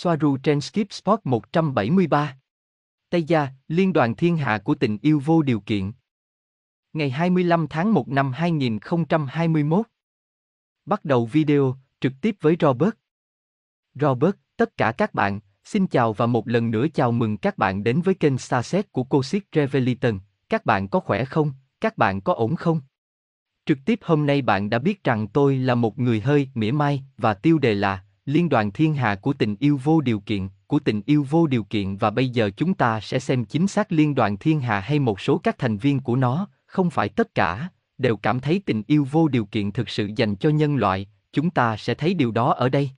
Soaru trên Skip Spot 173. Tây Gia, Liên đoàn Thiên Hạ của tình yêu vô điều kiện. Ngày 25 tháng 1 năm 2021. Bắt đầu video, trực tiếp với Robert. Robert, tất cả các bạn, xin chào và một lần nữa chào mừng các bạn đến với kênh Starset của Cosic Reveliton. Các bạn có khỏe không? Các bạn có ổn không? Trực tiếp hôm nay bạn đã biết rằng tôi là một người hơi mỉa mai và tiêu đề là Liên đoàn Thiên Hà của tình yêu vô điều kiện, của tình yêu vô điều kiện và bây giờ chúng ta sẽ xem chính xác Liên đoàn Thiên Hà hay một số các thành viên của nó, không phải tất cả, đều cảm thấy tình yêu vô điều kiện thực sự dành cho nhân loại, chúng ta sẽ thấy điều đó ở đây.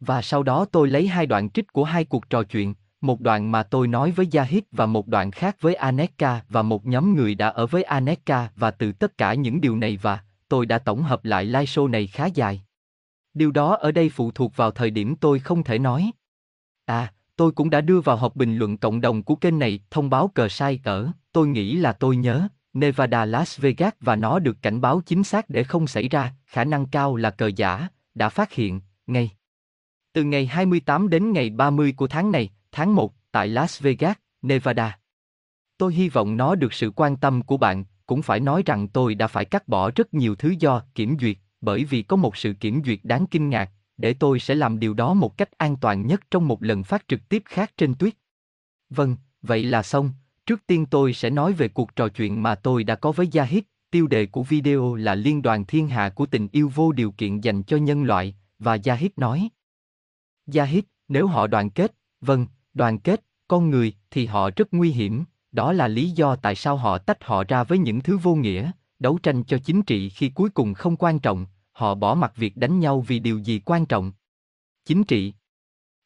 Và sau đó tôi lấy hai đoạn trích của hai cuộc trò chuyện, một đoạn mà tôi nói với Yahid và một đoạn khác với Aneka và một nhóm người đã ở với Aneka và từ tất cả những điều này và tôi đã tổng hợp lại live show này khá dài. Điều đó ở đây phụ thuộc vào thời điểm tôi không thể nói. À, tôi cũng đã đưa vào hộp bình luận cộng đồng của kênh này thông báo cờ sai ở, tôi nghĩ là tôi nhớ, Nevada Las Vegas và nó được cảnh báo chính xác để không xảy ra, khả năng cao là cờ giả, đã phát hiện, ngay. Từ ngày 28 đến ngày 30 của tháng này, tháng 1, tại Las Vegas, Nevada. Tôi hy vọng nó được sự quan tâm của bạn, cũng phải nói rằng tôi đã phải cắt bỏ rất nhiều thứ do kiểm duyệt, bởi vì có một sự kiểm duyệt đáng kinh ngạc, để tôi sẽ làm điều đó một cách an toàn nhất trong một lần phát trực tiếp khác trên tuyết. Vâng, vậy là xong, trước tiên tôi sẽ nói về cuộc trò chuyện mà tôi đã có với Yahid, tiêu đề của video là Liên đoàn Thiên Hạ của tình yêu vô điều kiện dành cho nhân loại, và Yahid nói. Yahid, nếu họ đoàn kết, vâng, đoàn kết, con người, thì họ rất nguy hiểm, đó là lý do tại sao họ tách họ ra với những thứ vô nghĩa, đấu tranh cho chính trị khi cuối cùng không quan trọng, họ bỏ mặc việc đánh nhau vì điều gì quan trọng. Chính trị.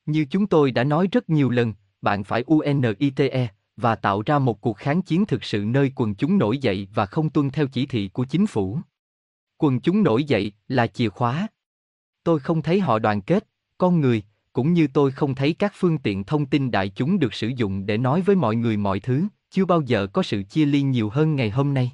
Như chúng tôi đã nói rất nhiều lần, bạn phải UNITE và tạo ra một cuộc kháng chiến thực sự nơi quần chúng nổi dậy và không tuân theo chỉ thị của chính phủ. Quần chúng nổi dậy là chìa khóa. Tôi không thấy họ đoàn kết, con người, cũng như tôi không thấy các phương tiện thông tin đại chúng được sử dụng để nói với mọi người mọi thứ, chưa bao giờ có sự chia ly nhiều hơn ngày hôm nay.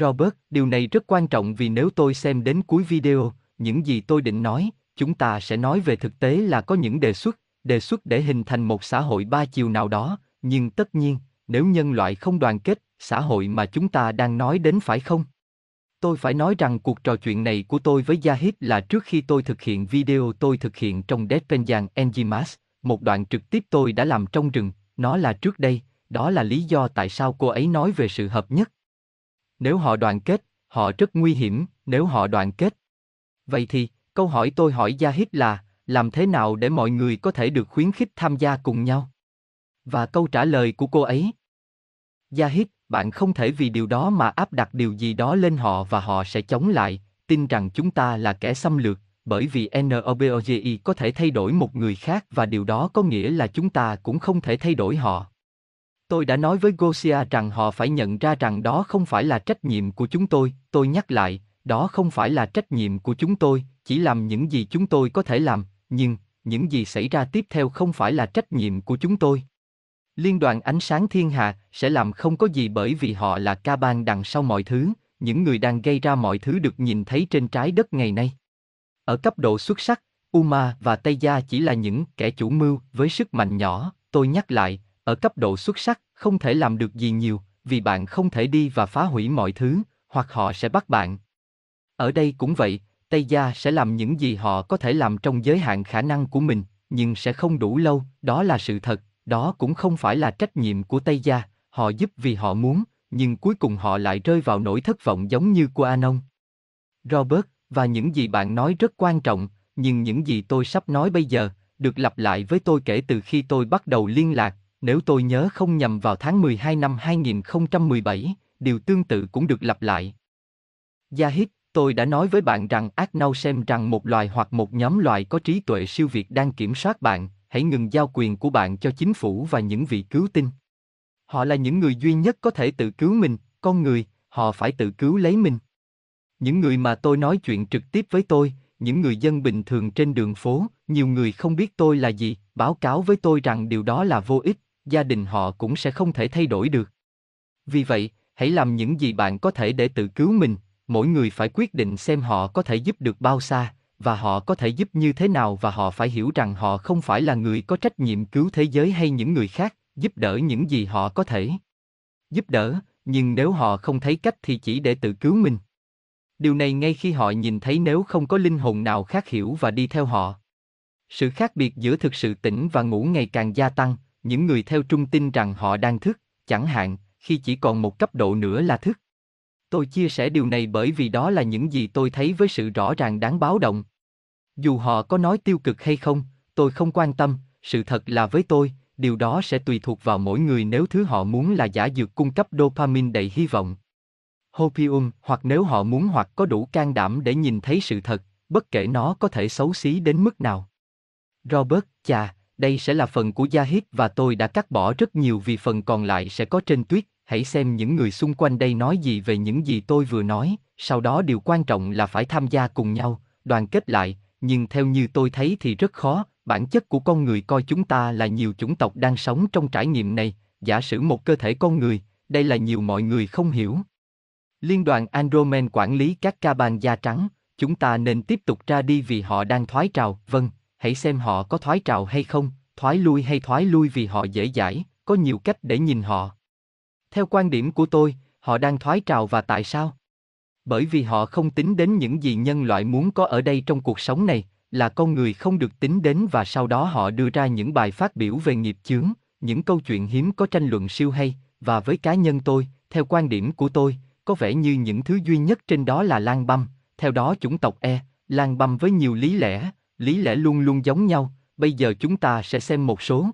Robert, điều này rất quan trọng vì nếu tôi xem đến cuối video, những gì tôi định nói, chúng ta sẽ nói về thực tế là có những đề xuất, đề xuất để hình thành một xã hội ba chiều nào đó, nhưng tất nhiên, nếu nhân loại không đoàn kết, xã hội mà chúng ta đang nói đến phải không? Tôi phải nói rằng cuộc trò chuyện này của tôi với Yahid là trước khi tôi thực hiện video tôi thực hiện trong Deadpenjan Enzimas, một đoạn trực tiếp tôi đã làm trong rừng, nó là trước đây, đó là lý do tại sao cô ấy nói về sự hợp nhất. Nếu họ đoàn kết, họ rất nguy hiểm, nếu họ đoàn kết. Vậy thì, câu hỏi tôi hỏi Yahid là, làm thế nào để mọi người có thể được khuyến khích tham gia cùng nhau? Và câu trả lời của cô ấy. Yahid, bạn không thể vì điều đó mà áp đặt điều gì đó lên họ và họ sẽ chống lại, tin rằng chúng ta là kẻ xâm lược, bởi vì NOBOGI có thể thay đổi một người khác và điều đó có nghĩa là chúng ta cũng không thể thay đổi họ. Tôi đã nói với Gosia rằng họ phải nhận ra rằng đó không phải là trách nhiệm của chúng tôi, tôi nhắc lại, đó không phải là trách nhiệm của chúng tôi, chỉ làm những gì chúng tôi có thể làm, nhưng, những gì xảy ra tiếp theo không phải là trách nhiệm của chúng tôi. Liên đoàn ánh sáng thiên hà sẽ làm không có gì bởi vì họ là ca ban đằng sau mọi thứ, những người đang gây ra mọi thứ được nhìn thấy trên trái đất ngày nay. Ở cấp độ xuất sắc, Uma và Tây Gia chỉ là những kẻ chủ mưu với sức mạnh nhỏ, tôi nhắc lại, ở cấp độ xuất sắc, không thể làm được gì nhiều, vì bạn không thể đi và phá hủy mọi thứ, hoặc họ sẽ bắt bạn. Ở đây cũng vậy, Tây Gia sẽ làm những gì họ có thể làm trong giới hạn khả năng của mình, nhưng sẽ không đủ lâu, đó là sự thật, đó cũng không phải là trách nhiệm của Tây Gia, họ giúp vì họ muốn, nhưng cuối cùng họ lại rơi vào nỗi thất vọng giống như của Anon. Robert, và những gì bạn nói rất quan trọng, nhưng những gì tôi sắp nói bây giờ, được lặp lại với tôi kể từ khi tôi bắt đầu liên lạc, nếu tôi nhớ không nhầm vào tháng 12 năm 2017, điều tương tự cũng được lặp lại. Yahid, tôi đã nói với bạn rằng ác nâu xem rằng một loài hoặc một nhóm loài có trí tuệ siêu việt đang kiểm soát bạn, hãy ngừng giao quyền của bạn cho chính phủ và những vị cứu tinh. Họ là những người duy nhất có thể tự cứu mình, con người, họ phải tự cứu lấy mình. Những người mà tôi nói chuyện trực tiếp với tôi, những người dân bình thường trên đường phố, nhiều người không biết tôi là gì, báo cáo với tôi rằng điều đó là vô ích, gia đình họ cũng sẽ không thể thay đổi được. Vì vậy, hãy làm những gì bạn có thể để tự cứu mình, mỗi người phải quyết định xem họ có thể giúp được bao xa, và họ có thể giúp như thế nào và họ phải hiểu rằng họ không phải là người có trách nhiệm cứu thế giới hay những người khác, giúp đỡ những gì họ có thể. Giúp đỡ, nhưng nếu họ không thấy cách thì chỉ để tự cứu mình. Điều này ngay khi họ nhìn thấy nếu không có linh hồn nào khác hiểu và đi theo họ. Sự khác biệt giữa thực sự tỉnh và ngủ ngày càng gia tăng, những người theo trung tin rằng họ đang thức, chẳng hạn, khi chỉ còn một cấp độ nữa là thức. Tôi chia sẻ điều này bởi vì đó là những gì tôi thấy với sự rõ ràng đáng báo động. Dù họ có nói tiêu cực hay không, tôi không quan tâm, sự thật là với tôi, điều đó sẽ tùy thuộc vào mỗi người nếu thứ họ muốn là giả dược cung cấp dopamine đầy hy vọng. Hopium, hoặc nếu họ muốn hoặc có đủ can đảm để nhìn thấy sự thật, bất kể nó có thể xấu xí đến mức nào. Robert, chà, đây sẽ là phần của Yahid và tôi đã cắt bỏ rất nhiều vì phần còn lại sẽ có trên tuyết, hãy xem những người xung quanh đây nói gì về những gì tôi vừa nói, sau đó điều quan trọng là phải tham gia cùng nhau, đoàn kết lại, nhưng theo như tôi thấy thì rất khó, bản chất của con người coi chúng ta là nhiều chủng tộc đang sống trong trải nghiệm này, giả sử một cơ thể con người, đây là nhiều mọi người không hiểu. Liên đoàn Andromen quản lý các ca bàn da trắng, chúng ta nên tiếp tục ra đi vì họ đang thoái trào, vâng, hãy xem họ có thoái trào hay không, thoái lui hay thoái lui vì họ dễ dãi, có nhiều cách để nhìn họ. Theo quan điểm của tôi, họ đang thoái trào và tại sao? Bởi vì họ không tính đến những gì nhân loại muốn có ở đây trong cuộc sống này, là con người không được tính đến và sau đó họ đưa ra những bài phát biểu về nghiệp chướng, những câu chuyện hiếm có tranh luận siêu hay, và với cá nhân tôi, theo quan điểm của tôi, có vẻ như những thứ duy nhất trên đó là lan băm, theo đó chủng tộc E, lan băm với nhiều lý lẽ, lý lẽ luôn luôn giống nhau, bây giờ chúng ta sẽ xem một số.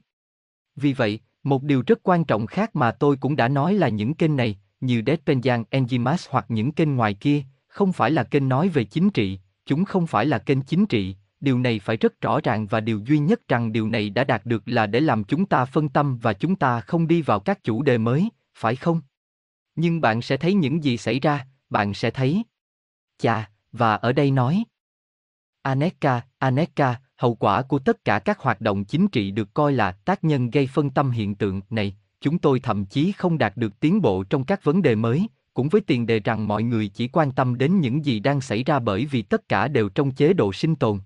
Vì vậy, một điều rất quan trọng khác mà tôi cũng đã nói là những kênh này, như Deadpenjan Enzymas hoặc những kênh ngoài kia, không phải là kênh nói về chính trị, chúng không phải là kênh chính trị, điều này phải rất rõ ràng và điều duy nhất rằng điều này đã đạt được là để làm chúng ta phân tâm và chúng ta không đi vào các chủ đề mới, phải không? Nhưng bạn sẽ thấy những gì xảy ra, bạn sẽ thấy. Chà, và ở đây nói. Aneka, Aneka, hậu quả của tất cả các hoạt động chính trị được coi là tác nhân gây phân tâm hiện tượng này, chúng tôi thậm chí không đạt được tiến bộ trong các vấn đề mới, cũng với tiền đề rằng mọi người chỉ quan tâm đến những gì đang xảy ra bởi vì tất cả đều trong chế độ sinh tồn.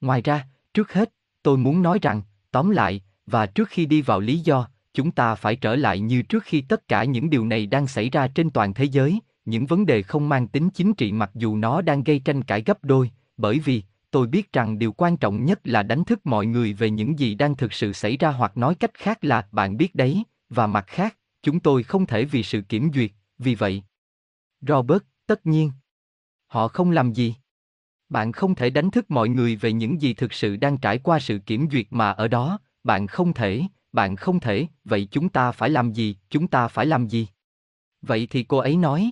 Ngoài ra, trước hết, tôi muốn nói rằng, tóm lại, và trước khi đi vào lý do, chúng ta phải trở lại như trước khi tất cả những điều này đang xảy ra trên toàn thế giới, những vấn đề không mang tính chính trị mặc dù nó đang gây tranh cãi gấp đôi, bởi vì, tôi biết rằng điều quan trọng nhất là đánh thức mọi người về những gì đang thực sự xảy ra hoặc nói cách khác là bạn biết đấy, và mặt khác, chúng tôi không thể vì sự kiểm duyệt, vì vậy. Robert, tất nhiên. Họ không làm gì. Bạn không thể đánh thức mọi người về những gì thực sự đang trải qua sự kiểm duyệt mà ở đó, bạn không thể, bạn không thể, vậy chúng ta phải làm gì, chúng ta phải làm gì? Vậy thì cô ấy nói.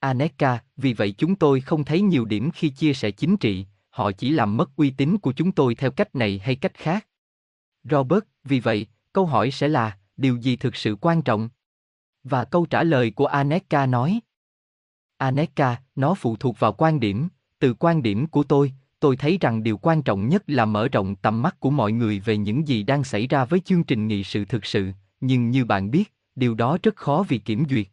Aneka, vì vậy chúng tôi không thấy nhiều điểm khi chia sẻ chính trị, họ chỉ làm mất uy tín của chúng tôi theo cách này hay cách khác. Robert, vì vậy, câu hỏi sẽ là, điều gì thực sự quan trọng? Và câu trả lời của Aneka nói. Aneka, nó phụ thuộc vào quan điểm, từ quan điểm của tôi, tôi thấy rằng điều quan trọng nhất là mở rộng tầm mắt của mọi người về những gì đang xảy ra với chương trình nghị sự thực sự, nhưng như bạn biết, điều đó rất khó vì kiểm duyệt.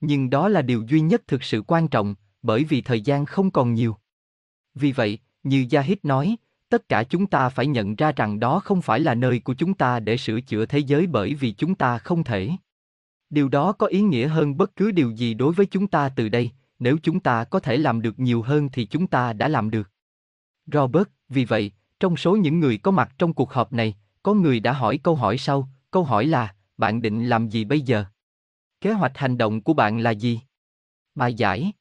Nhưng đó là điều duy nhất thực sự quan trọng, bởi vì thời gian không còn nhiều. Vì vậy, như Yahid nói, tất cả chúng ta phải nhận ra rằng đó không phải là nơi của chúng ta để sửa chữa thế giới bởi vì chúng ta không thể. Điều đó có ý nghĩa hơn bất cứ điều gì đối với chúng ta từ đây, nếu chúng ta có thể làm được nhiều hơn thì chúng ta đã làm được. Robert, vì vậy, trong số những người có mặt trong cuộc họp này, có người đã hỏi câu hỏi sau, câu hỏi là, bạn định làm gì bây giờ? Kế hoạch hành động của bạn là gì? Bài giải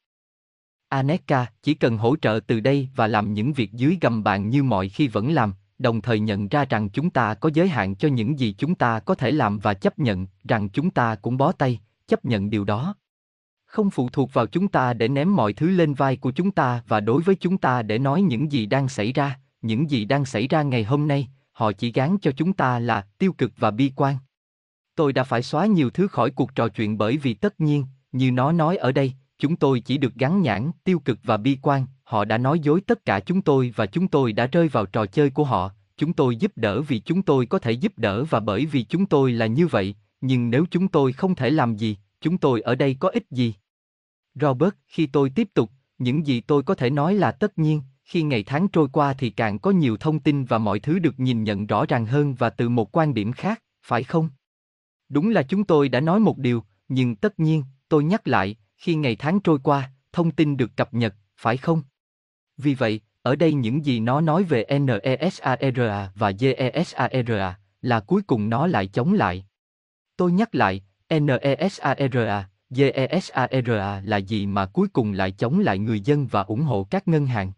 Aneka chỉ cần hỗ trợ từ đây và làm những việc dưới gầm bạn như mọi khi vẫn làm, đồng thời nhận ra rằng chúng ta có giới hạn cho những gì chúng ta có thể làm và chấp nhận rằng chúng ta cũng bó tay, chấp nhận điều đó. Không phụ thuộc vào chúng ta để ném mọi thứ lên vai của chúng ta và đối với chúng ta để nói những gì đang xảy ra, những gì đang xảy ra ngày hôm nay, họ chỉ gán cho chúng ta là tiêu cực và bi quan. Tôi đã phải xóa nhiều thứ khỏi cuộc trò chuyện bởi vì tất nhiên, như nó nói ở đây, chúng tôi chỉ được gắn nhãn tiêu cực và bi quan, họ đã nói dối tất cả chúng tôi và chúng tôi đã rơi vào trò chơi của họ, chúng tôi giúp đỡ vì chúng tôi có thể giúp đỡ và bởi vì chúng tôi là như vậy, nhưng nếu chúng tôi không thể làm gì, chúng tôi ở đây có ích gì? Robert, khi tôi tiếp tục, những gì tôi có thể nói là tất nhiên, khi ngày tháng trôi qua thì càng có nhiều thông tin và mọi thứ được nhìn nhận rõ ràng hơn và từ một quan điểm khác, phải không? Đúng là chúng tôi đã nói một điều, nhưng tất nhiên, tôi nhắc lại, khi ngày tháng trôi qua, thông tin được cập nhật, phải không? Vì vậy, ở đây những gì nó nói về NESARA và GESARA là cuối cùng nó lại chống lại. Tôi nhắc lại, NESARA, GESARA là gì mà cuối cùng lại chống lại người dân và ủng hộ các ngân hàng?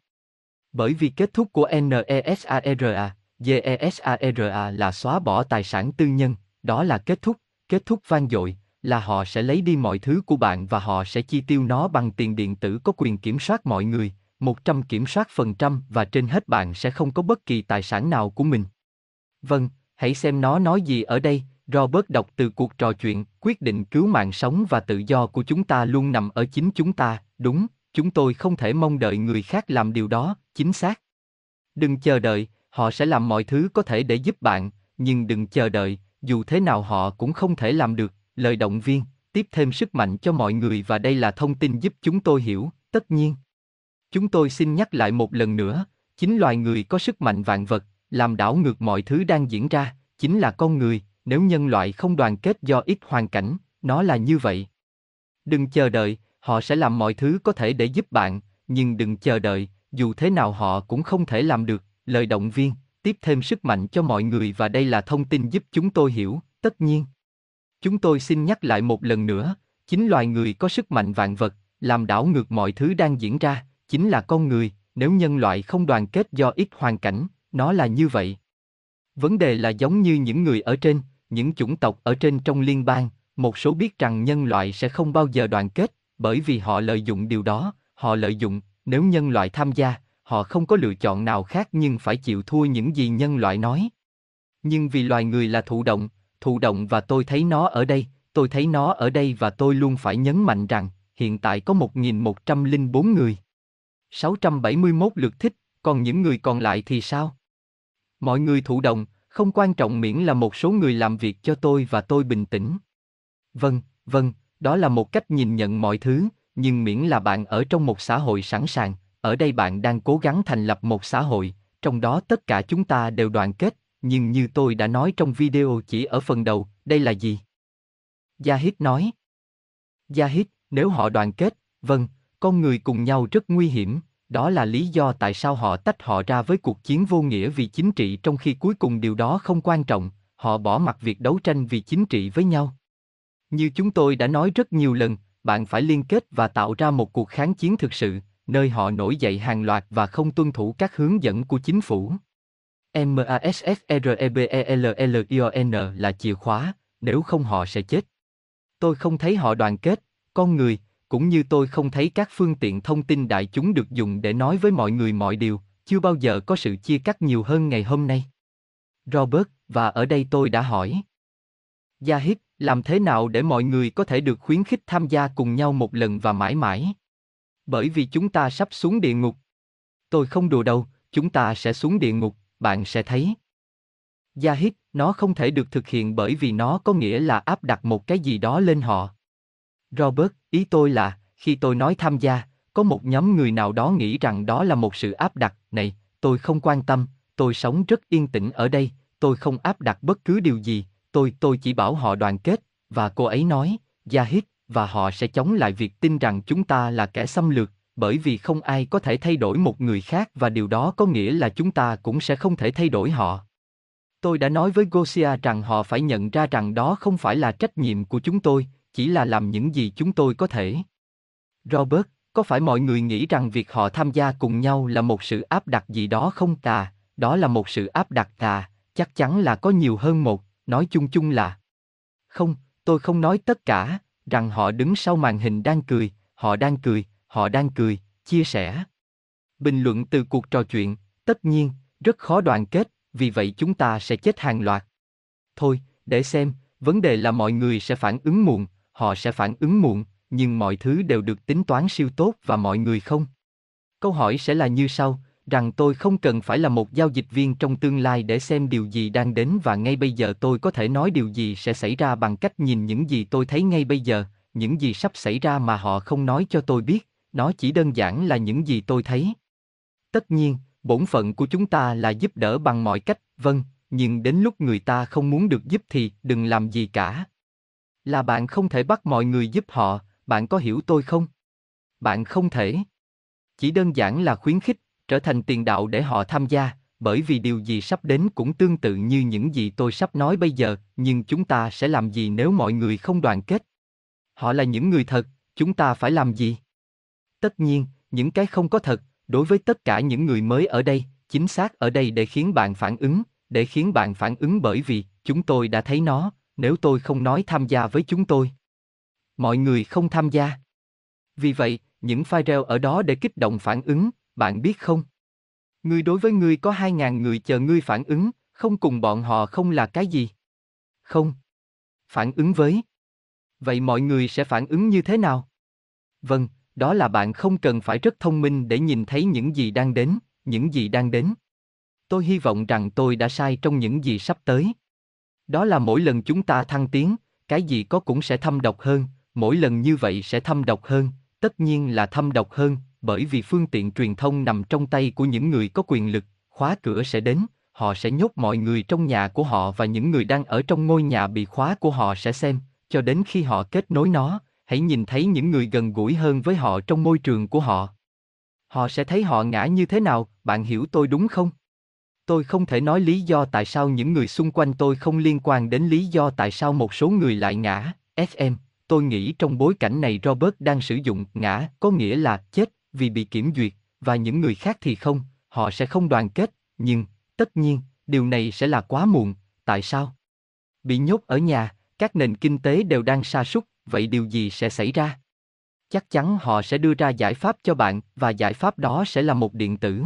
Bởi vì kết thúc của NESARA, GESARA là xóa bỏ tài sản tư nhân, đó là kết thúc, kết thúc vang dội, là họ sẽ lấy đi mọi thứ của bạn và họ sẽ chi tiêu nó bằng tiền điện tử có quyền kiểm soát mọi người, 100 kiểm soát phần trăm và trên hết bạn sẽ không có bất kỳ tài sản nào của mình. Vâng, hãy xem nó nói gì ở đây, Robert đọc từ cuộc trò chuyện, quyết định cứu mạng sống và tự do của chúng ta luôn nằm ở chính chúng ta, đúng, chúng tôi không thể mong đợi người khác làm điều đó, chính xác. Đừng chờ đợi, họ sẽ làm mọi thứ có thể để giúp bạn, nhưng đừng chờ đợi, dù thế nào họ cũng không thể làm được, lời động viên, tiếp thêm sức mạnh cho mọi người và đây là thông tin giúp chúng tôi hiểu, tất nhiên. Chúng tôi xin nhắc lại một lần nữa, chính loài người có sức mạnh vạn vật, làm đảo ngược mọi thứ đang diễn ra, chính là con người, nếu nhân loại không đoàn kết do ít hoàn cảnh, nó là như vậy. Đừng chờ đợi, họ sẽ làm mọi thứ có thể để giúp bạn, nhưng đừng chờ đợi, dù thế nào họ cũng không thể làm được, lời động viên, tiếp thêm sức mạnh cho mọi người và đây là thông tin giúp chúng tôi hiểu, tất nhiên. Chúng tôi xin nhắc lại một lần nữa, chính loài người có sức mạnh vạn vật, làm đảo ngược mọi thứ đang diễn ra, chính là con người, nếu nhân loại không đoàn kết do ít hoàn cảnh, nó là như vậy. Vấn đề là giống như những người ở trên, những chủng tộc ở trên trong liên bang, một số biết rằng nhân loại sẽ không bao giờ đoàn kết, bởi vì họ lợi dụng điều đó, họ lợi dụng, nếu nhân loại tham gia, họ không có lựa chọn nào khác nhưng phải chịu thua những gì nhân loại nói. Nhưng vì loài người là thụ động, thụ động và tôi thấy nó ở đây, tôi thấy nó ở đây và tôi luôn phải nhấn mạnh rằng, hiện tại có 1.104 người. 671 lượt thích, còn những người còn lại thì sao? Mọi người thụ động, không quan trọng miễn là một số người làm việc cho tôi và tôi bình tĩnh. Vâng, vâng, đó là một cách nhìn nhận mọi thứ, nhưng miễn là bạn ở trong một xã hội sẵn sàng, ở đây bạn đang cố gắng thành lập một xã hội, trong đó tất cả chúng ta đều đoàn kết, nhưng như tôi đã nói trong video chỉ ở phần đầu, đây là gì? Yahid nói. Yahid, nếu họ đoàn kết, vâng, con người cùng nhau rất nguy hiểm, đó là lý do tại sao họ tách họ ra với cuộc chiến vô nghĩa vì chính trị trong khi cuối cùng điều đó không quan trọng, họ bỏ mặc việc đấu tranh vì chính trị với nhau. Như chúng tôi đã nói rất nhiều lần, bạn phải liên kết và tạo ra một cuộc kháng chiến thực sự, nơi họ nổi dậy hàng loạt và không tuân thủ các hướng dẫn của chính phủ. MASFREBELLION là chìa khóa, nếu không họ sẽ chết. Tôi không thấy họ đoàn kết, con người, cũng như tôi không thấy các phương tiện thông tin đại chúng được dùng để nói với mọi người mọi điều, chưa bao giờ có sự chia cắt nhiều hơn ngày hôm nay. Robert, và ở đây tôi đã hỏi. Yahid, làm thế nào để mọi người có thể được khuyến khích tham gia cùng nhau một lần và mãi mãi? Bởi vì chúng ta sắp xuống địa ngục. Tôi không đùa đâu, chúng ta sẽ xuống địa ngục, bạn sẽ thấy. Yahid, nó không thể được thực hiện bởi vì nó có nghĩa là áp đặt một cái gì đó lên họ. Robert, ý tôi là, khi tôi nói tham gia, có một nhóm người nào đó nghĩ rằng đó là một sự áp đặt, này, tôi không quan tâm, tôi sống rất yên tĩnh ở đây, tôi không áp đặt bất cứ điều gì, tôi tôi chỉ bảo họ đoàn kết, và cô ấy nói, Yahid, và họ sẽ chống lại việc tin rằng chúng ta là kẻ xâm lược, bởi vì không ai có thể thay đổi một người khác và điều đó có nghĩa là chúng ta cũng sẽ không thể thay đổi họ. Tôi đã nói với Gosia rằng họ phải nhận ra rằng đó không phải là trách nhiệm của chúng tôi, chỉ là làm những gì chúng tôi có thể. Robert, có phải mọi người nghĩ rằng việc họ tham gia cùng nhau là một sự áp đặt gì đó không tà, đó là một sự áp đặt tà, chắc chắn là có nhiều hơn một, nói chung chung là. Không, tôi không nói tất cả, rằng họ đứng sau màn hình đang cười, họ đang cười, họ đang cười, chia sẻ. Bình luận từ cuộc trò chuyện, tất nhiên, rất khó đoàn kết, vì vậy chúng ta sẽ chết hàng loạt. Thôi, để xem, vấn đề là mọi người sẽ phản ứng muộn, họ sẽ phản ứng muộn, nhưng mọi thứ đều được tính toán siêu tốt và mọi người không. Câu hỏi sẽ là như sau, rằng tôi không cần phải là một giao dịch viên trong tương lai để xem điều gì đang đến và ngay bây giờ tôi có thể nói điều gì sẽ xảy ra bằng cách nhìn những gì tôi thấy ngay bây giờ, những gì sắp xảy ra mà họ không nói cho tôi biết, nó chỉ đơn giản là những gì tôi thấy. Tất nhiên, bổn phận của chúng ta là giúp đỡ bằng mọi cách, vâng, nhưng đến lúc người ta không muốn được giúp thì đừng làm gì cả. Là bạn không thể bắt mọi người giúp họ, bạn có hiểu tôi không? Bạn không thể. Chỉ đơn giản là khuyến khích, trở thành tiền đạo để họ tham gia, bởi vì điều gì sắp đến cũng tương tự như những gì tôi sắp nói bây giờ, nhưng chúng ta sẽ làm gì nếu mọi người không đoàn kết? Họ là những người thật, chúng ta phải làm gì? Tất nhiên, những cái không có thật, đối với tất cả những người mới ở đây, chính xác ở đây để khiến bạn phản ứng, để khiến bạn phản ứng bởi vì chúng tôi đã thấy nó, nếu tôi không nói tham gia với chúng tôi. Mọi người không tham gia. Vì vậy, những file ở đó để kích động phản ứng, bạn biết không? Ngươi đối với ngươi có 2.000 người chờ ngươi phản ứng, không cùng bọn họ không là cái gì? Không. Phản ứng với. Vậy mọi người sẽ phản ứng như thế nào? Vâng, đó là bạn không cần phải rất thông minh để nhìn thấy những gì đang đến, những gì đang đến. Tôi hy vọng rằng tôi đã sai trong những gì sắp tới. Đó là mỗi lần chúng ta thăng tiến, cái gì có cũng sẽ thâm độc hơn, mỗi lần như vậy sẽ thâm độc hơn, tất nhiên là thâm độc hơn, bởi vì phương tiện truyền thông nằm trong tay của những người có quyền lực, khóa cửa sẽ đến, họ sẽ nhốt mọi người trong nhà của họ và những người đang ở trong ngôi nhà bị khóa của họ sẽ xem, cho đến khi họ kết nối nó, hãy nhìn thấy những người gần gũi hơn với họ trong môi trường của họ. Họ sẽ thấy họ ngã như thế nào, bạn hiểu tôi đúng không? Tôi không thể nói lý do tại sao những người xung quanh tôi không liên quan đến lý do tại sao một số người lại ngã. FM, tôi nghĩ trong bối cảnh này Robert đang sử dụng ngã có nghĩa là chết vì bị kiểm duyệt, và những người khác thì không, họ sẽ không đoàn kết, nhưng, tất nhiên, điều này sẽ là quá muộn, tại sao? Bị nhốt ở nhà, các nền kinh tế đều đang sa sút, vậy điều gì sẽ xảy ra? Chắc chắn họ sẽ đưa ra giải pháp cho bạn và giải pháp đó sẽ là một điện tử.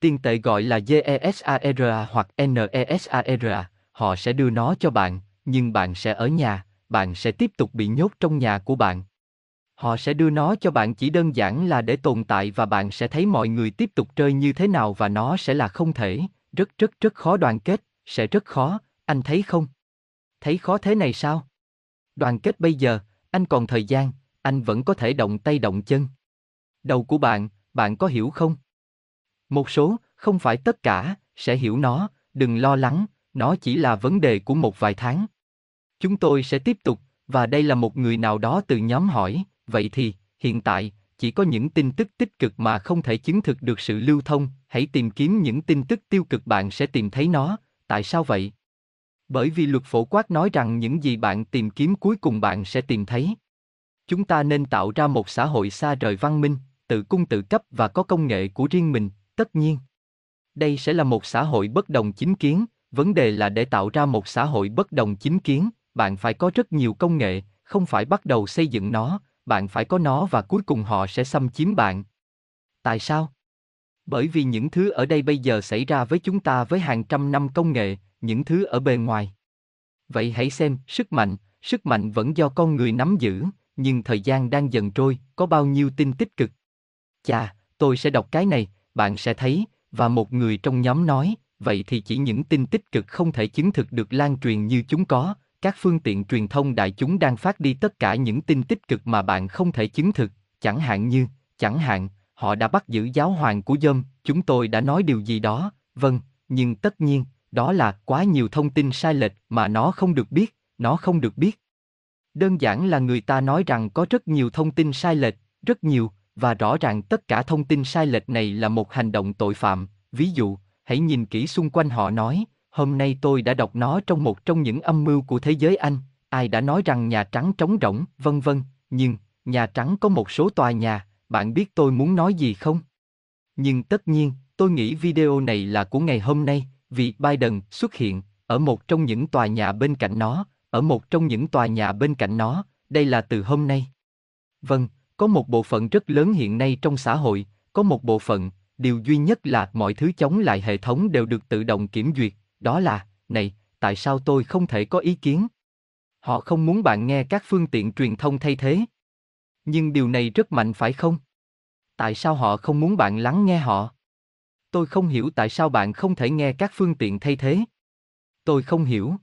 Tiền tệ gọi là GESARA hoặc NESARA, họ sẽ đưa nó cho bạn, nhưng bạn sẽ ở nhà, bạn sẽ tiếp tục bị nhốt trong nhà của bạn. Họ sẽ đưa nó cho bạn chỉ đơn giản là để tồn tại và bạn sẽ thấy mọi người tiếp tục chơi như thế nào và nó sẽ là không thể, rất rất rất khó đoàn kết, sẽ rất khó, anh thấy không? Thấy khó thế này sao? Đoàn kết bây giờ, anh còn thời gian, anh vẫn có thể động tay động chân. Đầu của bạn, bạn có hiểu không? Một số, không phải tất cả, sẽ hiểu nó, đừng lo lắng, nó chỉ là vấn đề của một vài tháng. Chúng tôi sẽ tiếp tục, và đây là một người nào đó từ nhóm hỏi, vậy thì, hiện tại, chỉ có những tin tức tích cực mà không thể chứng thực được sự lưu thông, hãy tìm kiếm những tin tức tiêu cực bạn sẽ tìm thấy nó, tại sao vậy? Bởi vì luật phổ quát nói rằng những gì bạn tìm kiếm cuối cùng bạn sẽ tìm thấy. Chúng ta nên tạo ra một xã hội xa rời văn minh, tự cung tự cấp và có công nghệ của riêng mình, tất nhiên. Đây sẽ là một xã hội bất đồng chính kiến, vấn đề là để tạo ra một xã hội bất đồng chính kiến, bạn phải có rất nhiều công nghệ, không phải bắt đầu xây dựng nó, bạn phải có nó và cuối cùng họ sẽ xâm chiếm bạn. Tại sao? Bởi vì những thứ ở đây bây giờ xảy ra với chúng ta với hàng trăm năm công nghệ, những thứ ở bề ngoài. Vậy hãy xem, sức mạnh, sức mạnh vẫn do con người nắm giữ, nhưng thời gian đang dần trôi, có bao nhiêu tin tích cực. Chà, tôi sẽ đọc cái này, bạn sẽ thấy, và một người trong nhóm nói, vậy thì chỉ những tin tích cực không thể chứng thực được lan truyền như chúng có, các phương tiện truyền thông đại chúng đang phát đi tất cả những tin tích cực mà bạn không thể chứng thực, chẳng hạn như, chẳng hạn, họ đã bắt giữ giáo hoàng của dâm, chúng tôi đã nói điều gì đó, vâng, nhưng tất nhiên, đó là quá nhiều thông tin sai lệch mà nó không được biết, nó không được biết. Đơn giản là người ta nói rằng có rất nhiều thông tin sai lệch, rất nhiều, và rõ ràng tất cả thông tin sai lệch này là một hành động tội phạm, ví dụ, hãy nhìn kỹ xung quanh họ nói, hôm nay tôi đã đọc nó trong một trong những âm mưu của thế giới Anh, ai đã nói rằng Nhà Trắng trống rỗng, vân vân, nhưng, Nhà Trắng có một số tòa nhà, bạn biết tôi muốn nói gì không? Nhưng tất nhiên, tôi nghĩ video này là của ngày hôm nay, vì Biden xuất hiện ở một trong những tòa nhà bên cạnh nó, ở một trong những tòa nhà bên cạnh nó, đây là từ hôm nay. Vâng, có một bộ phận rất lớn hiện nay trong xã hội, có một bộ phận, điều duy nhất là mọi thứ chống lại hệ thống đều được tự động kiểm duyệt, đó là, này, tại sao tôi không thể có ý kiến? Họ không muốn bạn nghe các phương tiện truyền thông thay thế. Nhưng điều này rất mạnh phải không? Tại sao họ không muốn bạn lắng nghe họ? Tôi không hiểu tại sao bạn không thể nghe các phương tiện thay thế. Tôi không hiểu.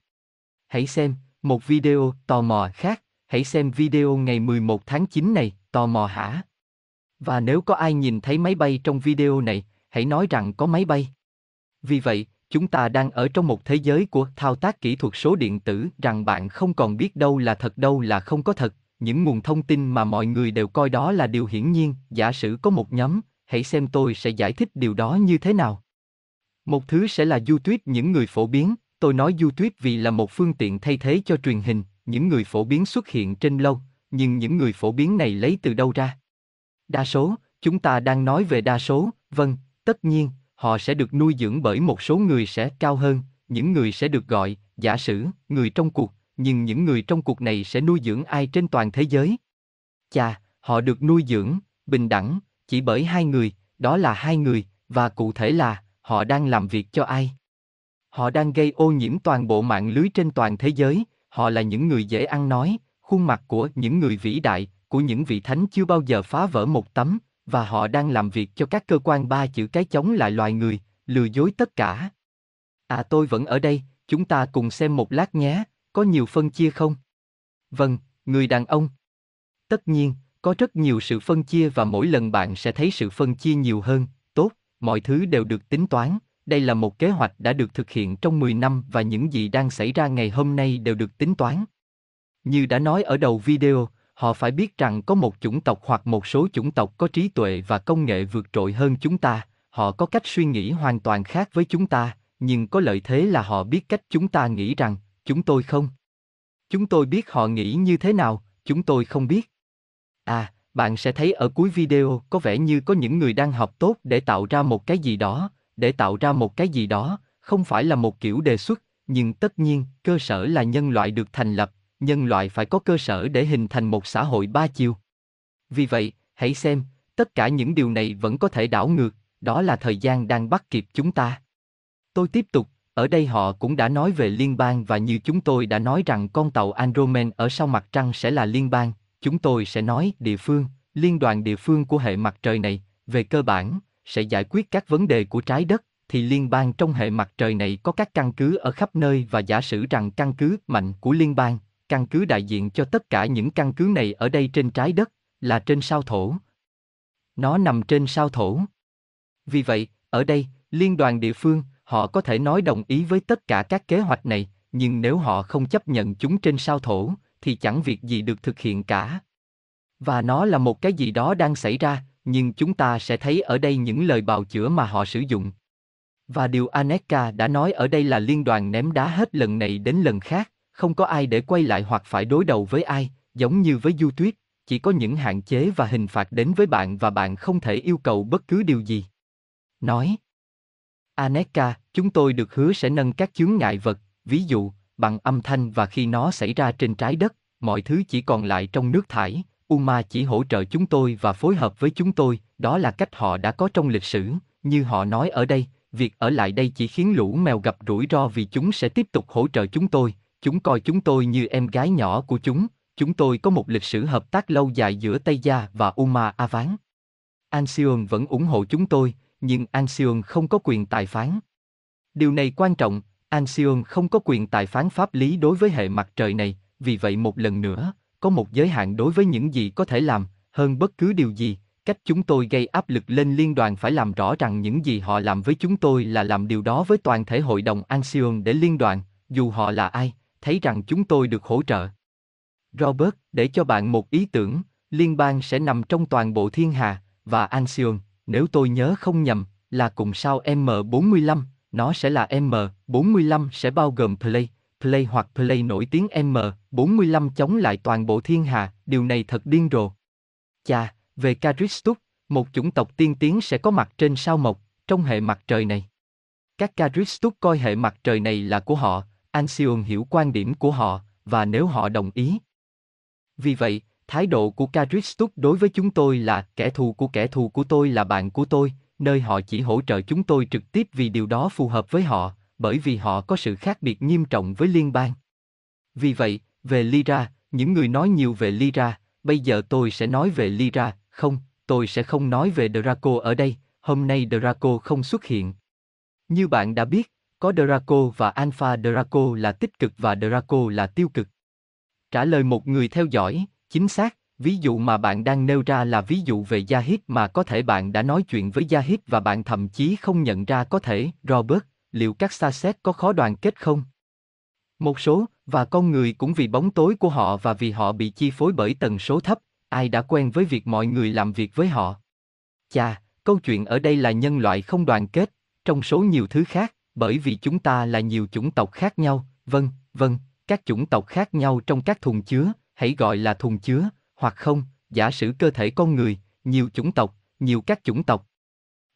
Hãy xem, một video tò mò khác, hãy xem video ngày 11 tháng 9 này, tò mò hả? Và nếu có ai nhìn thấy máy bay trong video này, hãy nói rằng có máy bay. Vì vậy, chúng ta đang ở trong một thế giới của thao tác kỹ thuật số điện tử rằng bạn không còn biết đâu là thật đâu là không có thật, những nguồn thông tin mà mọi người đều coi đó là điều hiển nhiên, giả sử có một nhóm, hãy xem tôi sẽ giải thích điều đó như thế nào. Một thứ sẽ là YouTube những người phổ biến, tôi nói YouTube vì là một phương tiện thay thế cho truyền hình, những người phổ biến xuất hiện trên lâu, nhưng những người phổ biến này lấy từ đâu ra? Đa số, chúng ta đang nói về đa số, vâng, tất nhiên, họ sẽ được nuôi dưỡng bởi một số người sẽ cao hơn, những người sẽ được gọi, giả sử, người trong cuộc, nhưng những người trong cuộc này sẽ nuôi dưỡng ai trên toàn thế giới? Chà, họ được nuôi dưỡng, bình đẳng, chỉ bởi hai người, đó là hai người, và cụ thể là, họ đang làm việc cho ai? Họ đang gây ô nhiễm toàn bộ mạng lưới trên toàn thế giới, họ là những người dễ ăn nói, khuôn mặt của những người vĩ đại, của những vị thánh chưa bao giờ phá vỡ một tấm, và họ đang làm việc cho các cơ quan ba chữ cái chống lại loài người, lừa dối tất cả. À tôi vẫn ở đây, chúng ta cùng xem một lát nhé, có nhiều phân chia không? Vâng, người đàn ông. Tất nhiên, có rất nhiều sự phân chia và mỗi lần bạn sẽ thấy sự phân chia nhiều hơn, tốt, mọi thứ đều được tính toán, đây là một kế hoạch đã được thực hiện trong 10 năm và những gì đang xảy ra ngày hôm nay đều được tính toán. Như đã nói ở đầu video, họ phải biết rằng có một chủng tộc hoặc một số chủng tộc có trí tuệ và công nghệ vượt trội hơn chúng ta, họ có cách suy nghĩ hoàn toàn khác với chúng ta, nhưng có lợi thế là họ biết cách chúng ta nghĩ rằng, chúng tôi không. Chúng tôi biết họ nghĩ như thế nào, chúng tôi không biết. À, bạn sẽ thấy ở cuối video có vẻ như có những người đang học tốt để tạo ra một cái gì đó, để tạo ra một cái gì đó, không phải là một kiểu đề xuất, nhưng tất nhiên, cơ sở là nhân loại được thành lập, nhân loại phải có cơ sở để hình thành một xã hội ba chiều. Vì vậy, hãy xem, tất cả những điều này vẫn có thể đảo ngược, đó là thời gian đang bắt kịp chúng ta. Tôi tiếp tục, ở đây họ cũng đã nói về liên bang và như chúng tôi đã nói rằng con tàu Andromen ở sau mặt trăng sẽ là liên bang, chúng tôi sẽ nói địa phương, liên đoàn địa phương của hệ mặt trời này, về cơ bản, sẽ giải quyết các vấn đề của trái đất, thì liên bang trong hệ mặt trời này có các căn cứ ở khắp nơi và giả sử rằng căn cứ mạnh của liên bang, căn cứ đại diện cho tất cả những căn cứ này ở đây trên trái đất, là trên sao thổ. Nó nằm trên sao thổ. Vì vậy, ở đây, liên đoàn địa phương, họ có thể nói đồng ý với tất cả các kế hoạch này, nhưng nếu họ không chấp nhận chúng trên sao thổ, thì chẳng việc gì được thực hiện cả. Và nó là một cái gì đó đang xảy ra, nhưng chúng ta sẽ thấy ở đây những lời bào chữa mà họ sử dụng. Và điều Aneka đã nói ở đây là liên đoàn ném đá hết lần này đến lần khác, không có ai để quay lại hoặc phải đối đầu với ai, giống như với du tuyết, chỉ có những hạn chế và hình phạt đến với bạn và bạn không thể yêu cầu bất cứ điều gì. Nói Aneka, chúng tôi được hứa sẽ nâng các chướng ngại vật, ví dụ, bằng âm thanh và khi nó xảy ra trên trái đất, mọi thứ chỉ còn lại trong nước thải, Uma chỉ hỗ trợ chúng tôi và phối hợp với chúng tôi, đó là cách họ đã có trong lịch sử, như họ nói ở đây, việc ở lại đây chỉ khiến lũ mèo gặp rủi ro vì chúng sẽ tiếp tục hỗ trợ chúng tôi, chúng coi chúng tôi như em gái nhỏ của chúng, chúng tôi có một lịch sử hợp tác lâu dài giữa Tây Gia và Uma Aván. Anxion vẫn ủng hộ chúng tôi, nhưng Anxion không có quyền tài phán. Điều này quan trọng, Anxion không có quyền tài phán pháp lý đối với hệ mặt trời này, vì vậy một lần nữa, có một giới hạn đối với những gì có thể làm, hơn bất cứ điều gì, cách chúng tôi gây áp lực lên liên đoàn phải làm rõ rằng những gì họ làm với chúng tôi là làm điều đó với toàn thể hội đồng Anxion để liên đoàn, dù họ là ai, thấy rằng chúng tôi được hỗ trợ. Robert, để cho bạn một ý tưởng, liên bang sẽ nằm trong toàn bộ thiên hà, và Anxion, nếu tôi nhớ không nhầm, là cùng sao M45, nó sẽ là M45 sẽ bao gồm Play, Play hoặc Play nổi tiếng M45 chống lại toàn bộ thiên hà, điều này thật điên rồ. Chà, về Caristus, một chủng tộc tiên tiến sẽ có mặt trên sao mộc, trong hệ mặt trời này. Các Caristus coi hệ mặt trời này là của họ, Anxion hiểu quan điểm của họ, và nếu họ đồng ý. Vì vậy, thái độ của Caristus đối với chúng tôi là kẻ thù của kẻ thù của tôi là bạn của tôi, nơi họ chỉ hỗ trợ chúng tôi trực tiếp vì điều đó phù hợp với họ, bởi vì họ có sự khác biệt nghiêm trọng với liên bang. Vì vậy, về Lyra, những người nói nhiều về Lyra, bây giờ tôi sẽ nói về Lyra, không, tôi sẽ không nói về Draco ở đây, hôm nay Draco không xuất hiện. Như bạn đã biết, có Draco và Alpha Draco là tích cực và Draco là tiêu cực. Trả lời một người theo dõi, chính xác, ví dụ mà bạn đang nêu ra là ví dụ về Yahid mà có thể bạn đã nói chuyện với Yahid và bạn thậm chí không nhận ra có thể, Robert, liệu các xa xét có khó đoàn kết không? Một số, và con người cũng vì bóng tối của họ và vì họ bị chi phối bởi tần số thấp, ai đã quen với việc mọi người làm việc với họ. Chà, câu chuyện ở đây là nhân loại không đoàn kết, trong số nhiều thứ khác, bởi vì chúng ta là nhiều chủng tộc khác nhau, vâng, vâng, các chủng tộc khác nhau trong các thùng chứa, hãy gọi là thùng chứa, hoặc không, giả sử cơ thể con người, nhiều chủng tộc, nhiều các chủng tộc.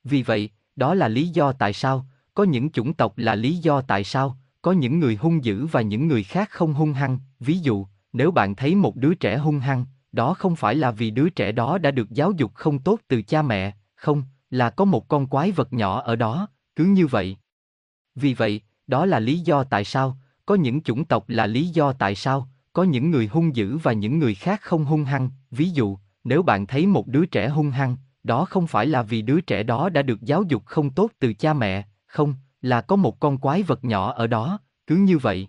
Vì vậy, đó là lý do tại sao, có những chủng tộc là lý do tại sao, có những người hung dữ và những người khác không hung hăng, ví dụ, nếu bạn thấy một đứa trẻ hung hăng, đó không phải là vì đứa trẻ đó đã được giáo dục không tốt từ cha mẹ, không, là có một con quái vật nhỏ ở đó, cứ như vậy. Vì vậy, đó là lý do tại sao, có những chủng tộc là lý do tại sao, có những người hung dữ và những người khác không hung hăng, ví dụ, nếu bạn thấy một đứa trẻ hung hăng, đó không phải là vì đứa trẻ đó đã được giáo dục không tốt từ cha mẹ, không, là có một con quái vật nhỏ ở đó, cứ như vậy.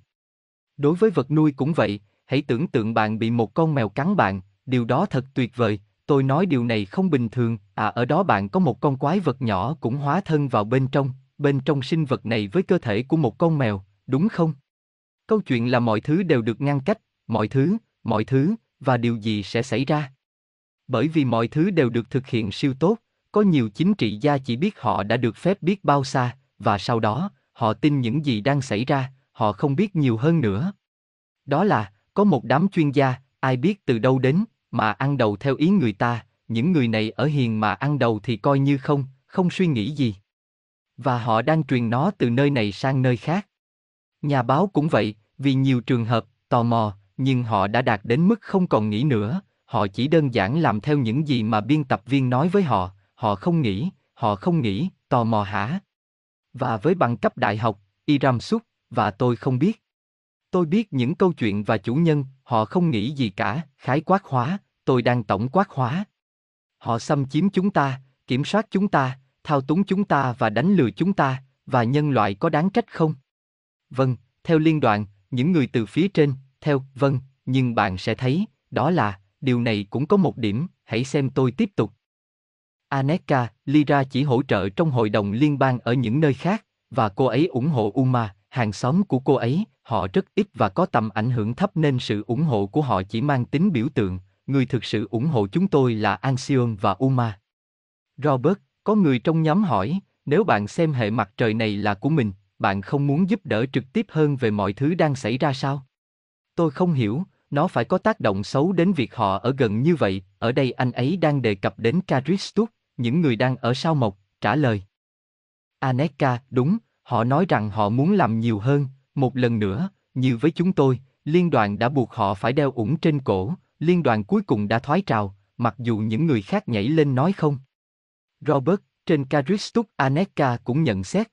Đối với vật nuôi cũng vậy, hãy tưởng tượng bạn bị một con mèo cắn bạn, điều đó thật tuyệt vời, tôi nói điều này không bình thường, à ở đó bạn có một con quái vật nhỏ cũng hóa thân vào bên trong, bên trong sinh vật này với cơ thể của một con mèo, đúng không? Câu chuyện là mọi thứ đều được ngăn cách, mọi thứ, mọi thứ, và điều gì sẽ xảy ra? Bởi vì mọi thứ đều được thực hiện siêu tốt, có nhiều chính trị gia chỉ biết họ đã được phép biết bao xa, và sau đó, họ tin những gì đang xảy ra, họ không biết nhiều hơn nữa. Đó là, có một đám chuyên gia, ai biết từ đâu đến, mà ăn đầu theo ý người ta, những người này ở hiền mà ăn đầu thì coi như không, không suy nghĩ gì. Và họ đang truyền nó từ nơi này sang nơi khác. Nhà báo cũng vậy, vì nhiều trường hợp, tò mò, nhưng họ đã đạt đến mức không còn nghĩ nữa, họ chỉ đơn giản làm theo những gì mà biên tập viên nói với họ, họ không nghĩ, họ không nghĩ, tò mò hả? Và với bằng cấp đại học, Iram Suk, và tôi không biết. Tôi biết những câu chuyện và chủ nhân, họ không nghĩ gì cả, khái quát hóa, tôi đang tổng quát hóa. Họ xâm chiếm chúng ta, kiểm soát chúng ta, thao túng chúng ta và đánh lừa chúng ta, và nhân loại có đáng trách không? Vâng, theo liên đoàn, những người từ phía trên, theo, vâng, nhưng bạn sẽ thấy, đó là, điều này cũng có một điểm, hãy xem tôi tiếp tục. Aneka, lyra chỉ hỗ trợ trong hội đồng liên bang ở những nơi khác, và cô ấy ủng hộ Uma, hàng xóm của cô ấy, họ rất ít và có tầm ảnh hưởng thấp nên sự ủng hộ của họ chỉ mang tính biểu tượng, người thực sự ủng hộ chúng tôi là Anxion và Uma. Robert, có người trong nhóm hỏi, nếu bạn xem hệ mặt trời này là của mình, bạn không muốn giúp đỡ trực tiếp hơn về mọi thứ đang xảy ra sao? Tôi không hiểu, nó phải có tác động xấu đến việc họ ở gần như vậy, ở đây anh ấy đang đề cập đến Caristus, những người đang ở sao mộc, trả lời. Aneka, đúng, họ nói rằng họ muốn làm nhiều hơn, một lần nữa, như với chúng tôi, liên đoàn đã buộc họ phải đeo ủng trên cổ, liên đoàn cuối cùng đã thoái trào, mặc dù những người khác nhảy lên nói không. Robert, trên Caristus Aneka cũng nhận xét.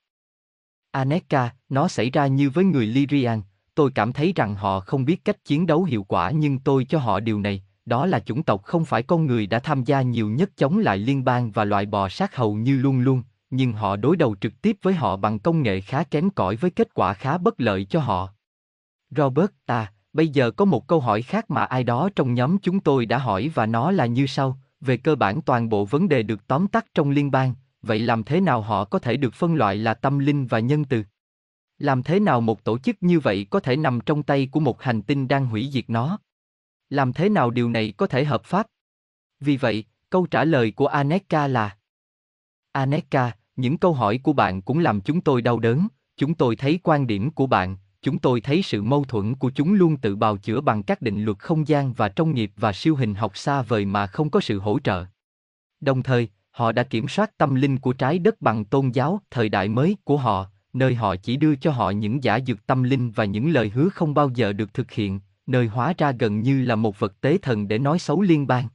Aneka, nó xảy ra như với người Lyrian, tôi cảm thấy rằng họ không biết cách chiến đấu hiệu quả nhưng tôi cho họ điều này, đó là chủng tộc không phải con người đã tham gia nhiều nhất chống lại liên bang và loại bò sát hầu như luôn luôn, nhưng họ đối đầu trực tiếp với họ bằng công nghệ khá kém cỏi với kết quả khá bất lợi cho họ. Robert, à, bây giờ có một câu hỏi khác mà ai đó trong nhóm chúng tôi đã hỏi và nó là như sau, về cơ bản toàn bộ vấn đề được tóm tắt trong liên bang, vậy làm thế nào họ có thể được phân loại là tâm linh và nhân từ? Làm thế nào một tổ chức như vậy có thể nằm trong tay của một hành tinh đang hủy diệt nó? Làm thế nào điều này có thể hợp pháp? Vì vậy, câu trả lời của Aneka là Aneka, những câu hỏi của bạn cũng làm chúng tôi đau đớn, chúng tôi thấy quan điểm của bạn, chúng tôi thấy sự mâu thuẫn của chúng luôn tự bào chữa bằng các định luật không gian và trong nghiệp và siêu hình học xa vời mà không có sự hỗ trợ. Đồng thời, họ đã kiểm soát tâm linh của trái đất bằng tôn giáo thời đại mới của họ, nơi họ chỉ đưa cho họ những giả dược tâm linh và những lời hứa không bao giờ được thực hiện, nơi hóa ra gần như là một vật tế thần để nói xấu liên bang.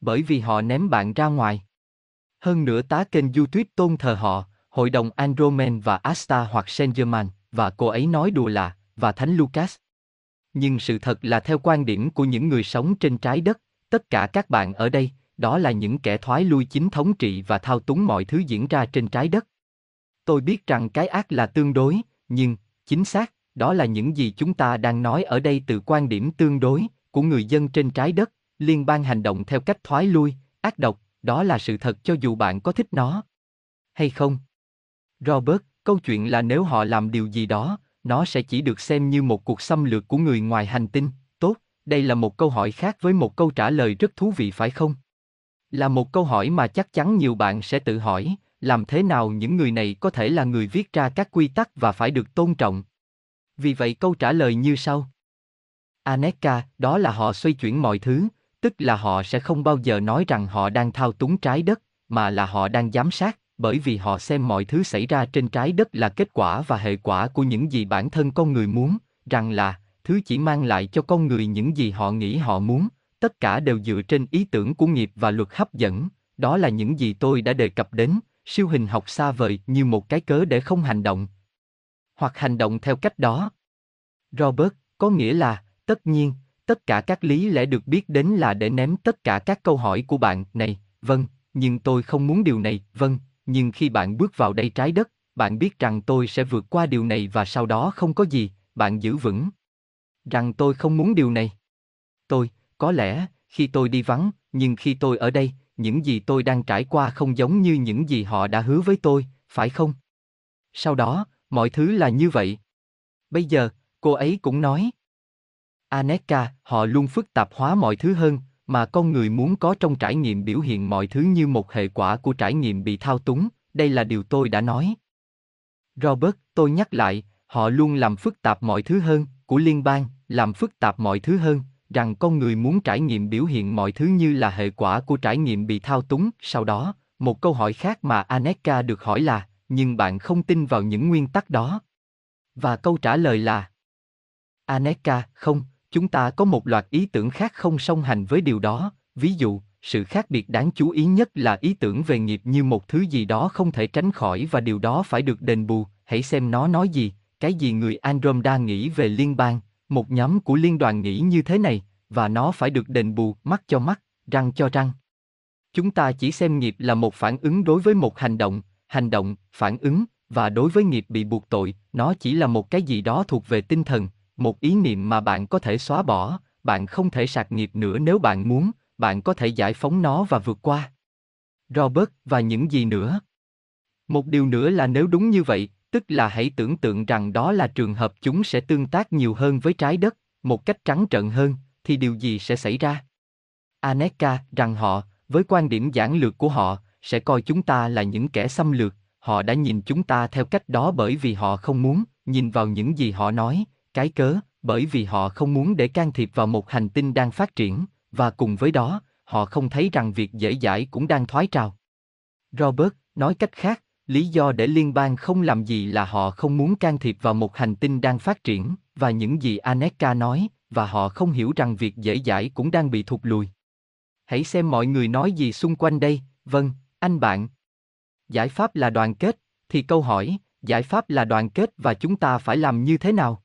Bởi vì họ ném bạn ra ngoài. Hơn nữa tá kênh YouTube tôn thờ họ, hội đồng Andromen và Asta hoặc Saint Germain, và cô ấy nói đùa là, và Thánh Lucas. Nhưng sự thật là theo quan điểm của những người sống trên trái đất, tất cả các bạn ở đây, đó là những kẻ thoái lui chính thống trị và thao túng mọi thứ diễn ra trên trái đất. Tôi biết rằng cái ác là tương đối, nhưng, chính xác, đó là những gì chúng ta đang nói ở đây từ quan điểm tương đối của người dân trên trái đất, liên bang hành động theo cách thoái lui, ác độc, đó là sự thật cho dù bạn có thích nó. Hay không? Robert, câu chuyện là nếu họ làm điều gì đó, nó sẽ chỉ được xem như một cuộc xâm lược của người ngoài hành tinh. Tốt, đây là một câu hỏi khác với một câu trả lời rất thú vị phải không? Là một câu hỏi mà chắc chắn nhiều bạn sẽ tự hỏi, làm thế nào những người này có thể là người viết ra các quy tắc và phải được tôn trọng? Vì vậy câu trả lời như sau. Aneka, đó là họ xoay chuyển mọi thứ, tức là họ sẽ không bao giờ nói rằng họ đang thao túng trái đất, mà là họ đang giám sát, bởi vì họ xem mọi thứ xảy ra trên trái đất là kết quả và hệ quả của những gì bản thân con người muốn, rằng là thứ chỉ mang lại cho con người những gì họ nghĩ họ muốn, tất cả đều dựa trên ý tưởng của nghiệp và luật hấp dẫn, đó là những gì tôi đã đề cập đến, siêu hình học xa vời như một cái cớ để không hành động. Hoặc hành động theo cách đó. Robert, có nghĩa là, tất nhiên, tất cả các lý lẽ được biết đến là để ném tất cả các câu hỏi của bạn, này, vâng, nhưng tôi không muốn điều này, vâng, nhưng khi bạn bước vào đây trái đất, bạn biết rằng tôi sẽ vượt qua điều này và sau đó không có gì, bạn giữ vững. Rằng tôi không muốn điều này. Tôi, có lẽ, khi tôi đi vắng, nhưng khi tôi ở đây, những gì tôi đang trải qua không giống như những gì họ đã hứa với tôi, phải không? Sau đó, mọi thứ là như vậy. Bây giờ, cô ấy cũng nói. Aneka, họ luôn phức tạp hóa mọi thứ hơn, mà con người muốn có trong trải nghiệm biểu hiện mọi thứ như một hệ quả của trải nghiệm bị thao túng, đây là điều tôi đã nói. Robert, tôi nhắc lại, họ luôn làm phức tạp mọi thứ hơn, của liên bang, làm phức tạp mọi thứ hơn, rằng con người muốn trải nghiệm biểu hiện mọi thứ như là hệ quả của trải nghiệm bị thao túng. Sau đó, một câu hỏi khác mà Aneka được hỏi là, nhưng bạn không tin vào những nguyên tắc đó. Và câu trả lời là Aneka, không, chúng ta có một loạt ý tưởng khác không song hành với điều đó, ví dụ, sự khác biệt đáng chú ý nhất là ý tưởng về nghiệp như một thứ gì đó không thể tránh khỏi và điều đó phải được đền bù, hãy xem nó nói gì, cái gì người Andromeda nghĩ về liên bang, một nhóm của liên đoàn nghĩ như thế này, và nó phải được đền bù, mắt cho mắt, răng cho răng. Chúng ta chỉ xem nghiệp là một phản ứng đối với một hành động, hành động, phản ứng, và đối với nghiệp bị buộc tội, nó chỉ là một cái gì đó thuộc về tinh thần, một ý niệm mà bạn có thể xóa bỏ, bạn không thể sạc nghiệp nữa nếu bạn muốn, bạn có thể giải phóng nó và vượt qua. Robert và những gì nữa? Một điều nữa là nếu đúng như vậy, tức là hãy tưởng tượng rằng đó là trường hợp chúng sẽ tương tác nhiều hơn với trái đất, một cách trắng trợn hơn, thì điều gì sẽ xảy ra? Aneka rằng họ, với quan điểm giản lược của họ, sẽ coi chúng ta là những kẻ xâm lược, họ đã nhìn chúng ta theo cách đó bởi vì họ không muốn, nhìn vào những gì họ nói, cái cớ, bởi vì họ không muốn để can thiệp vào một hành tinh đang phát triển, và cùng với đó, họ không thấy rằng việc dễ dãi cũng đang thoái trào. Robert, nói cách khác, lý do để liên bang không làm gì là họ không muốn can thiệp vào một hành tinh đang phát triển, và những gì Aneka nói, và họ không hiểu rằng việc dễ dãi cũng đang bị thụt lùi. Hãy xem mọi người nói gì xung quanh đây, vâng, anh bạn. Giải pháp là đoàn kết, thì câu hỏi, giải pháp là đoàn kết và chúng ta phải làm như thế nào?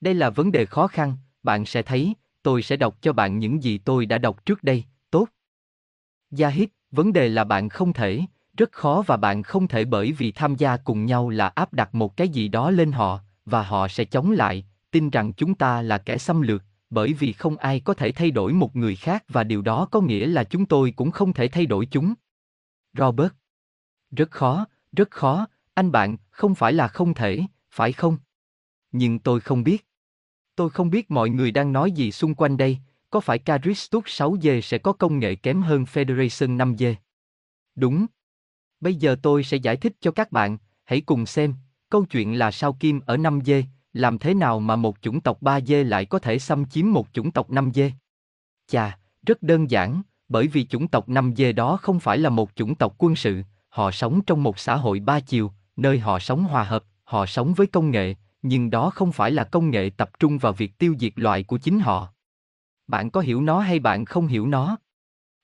Đây là vấn đề khó khăn, bạn sẽ thấy, tôi sẽ đọc cho bạn những gì tôi đã đọc trước đây, tốt. Yahid, vấn đề là bạn không thể, rất khó và bạn không thể bởi vì tham gia cùng nhau là áp đặt một cái gì đó lên họ, và họ sẽ chống lại, tin rằng chúng ta là kẻ xâm lược, bởi vì không ai có thể thay đổi một người khác và điều đó có nghĩa là chúng tôi cũng không thể thay đổi chúng. Robert. Rất khó, rất khó, anh bạn, không phải là không thể, phải không? Nhưng tôi không biết. Tôi không biết mọi người đang nói gì xung quanh đây, có phải Caristus 6G sẽ có công nghệ kém hơn Federation 5G? Đúng. Bây giờ tôi sẽ giải thích cho các bạn, hãy cùng xem, câu chuyện là sao Kim ở 5G, làm thế nào mà một chủng tộc 3G lại có thể xâm chiếm một chủng tộc 5G? Chà, rất đơn giản, bởi vì chủng tộc 5G đó không phải là một chủng tộc quân sự, họ sống trong một xã hội ba chiều, nơi họ sống hòa hợp, họ sống với công nghệ, nhưng đó không phải là công nghệ tập trung vào việc tiêu diệt loại của chính họ. Bạn có hiểu nó hay bạn không hiểu nó?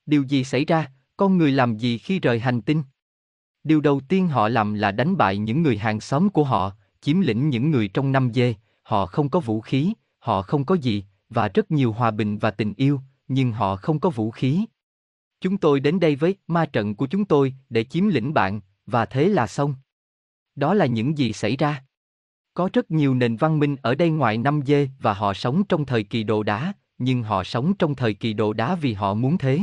Điều gì xảy ra, con người làm gì khi rời hành tinh? Điều đầu tiên họ làm là đánh bại những người hàng xóm của họ, chiếm lĩnh những người trong năm dê, họ không có vũ khí, họ không có gì, và rất nhiều hòa bình và tình yêu, nhưng họ không có vũ khí. Chúng tôi đến đây với ma trận của chúng tôi để chiếm lĩnh bạn, và thế là xong. Đó là những gì xảy ra. Có rất nhiều nền văn minh ở đây ngoài năm dê và họ sống trong thời kỳ đồ đá, nhưng họ sống trong thời kỳ đồ đá vì họ muốn thế.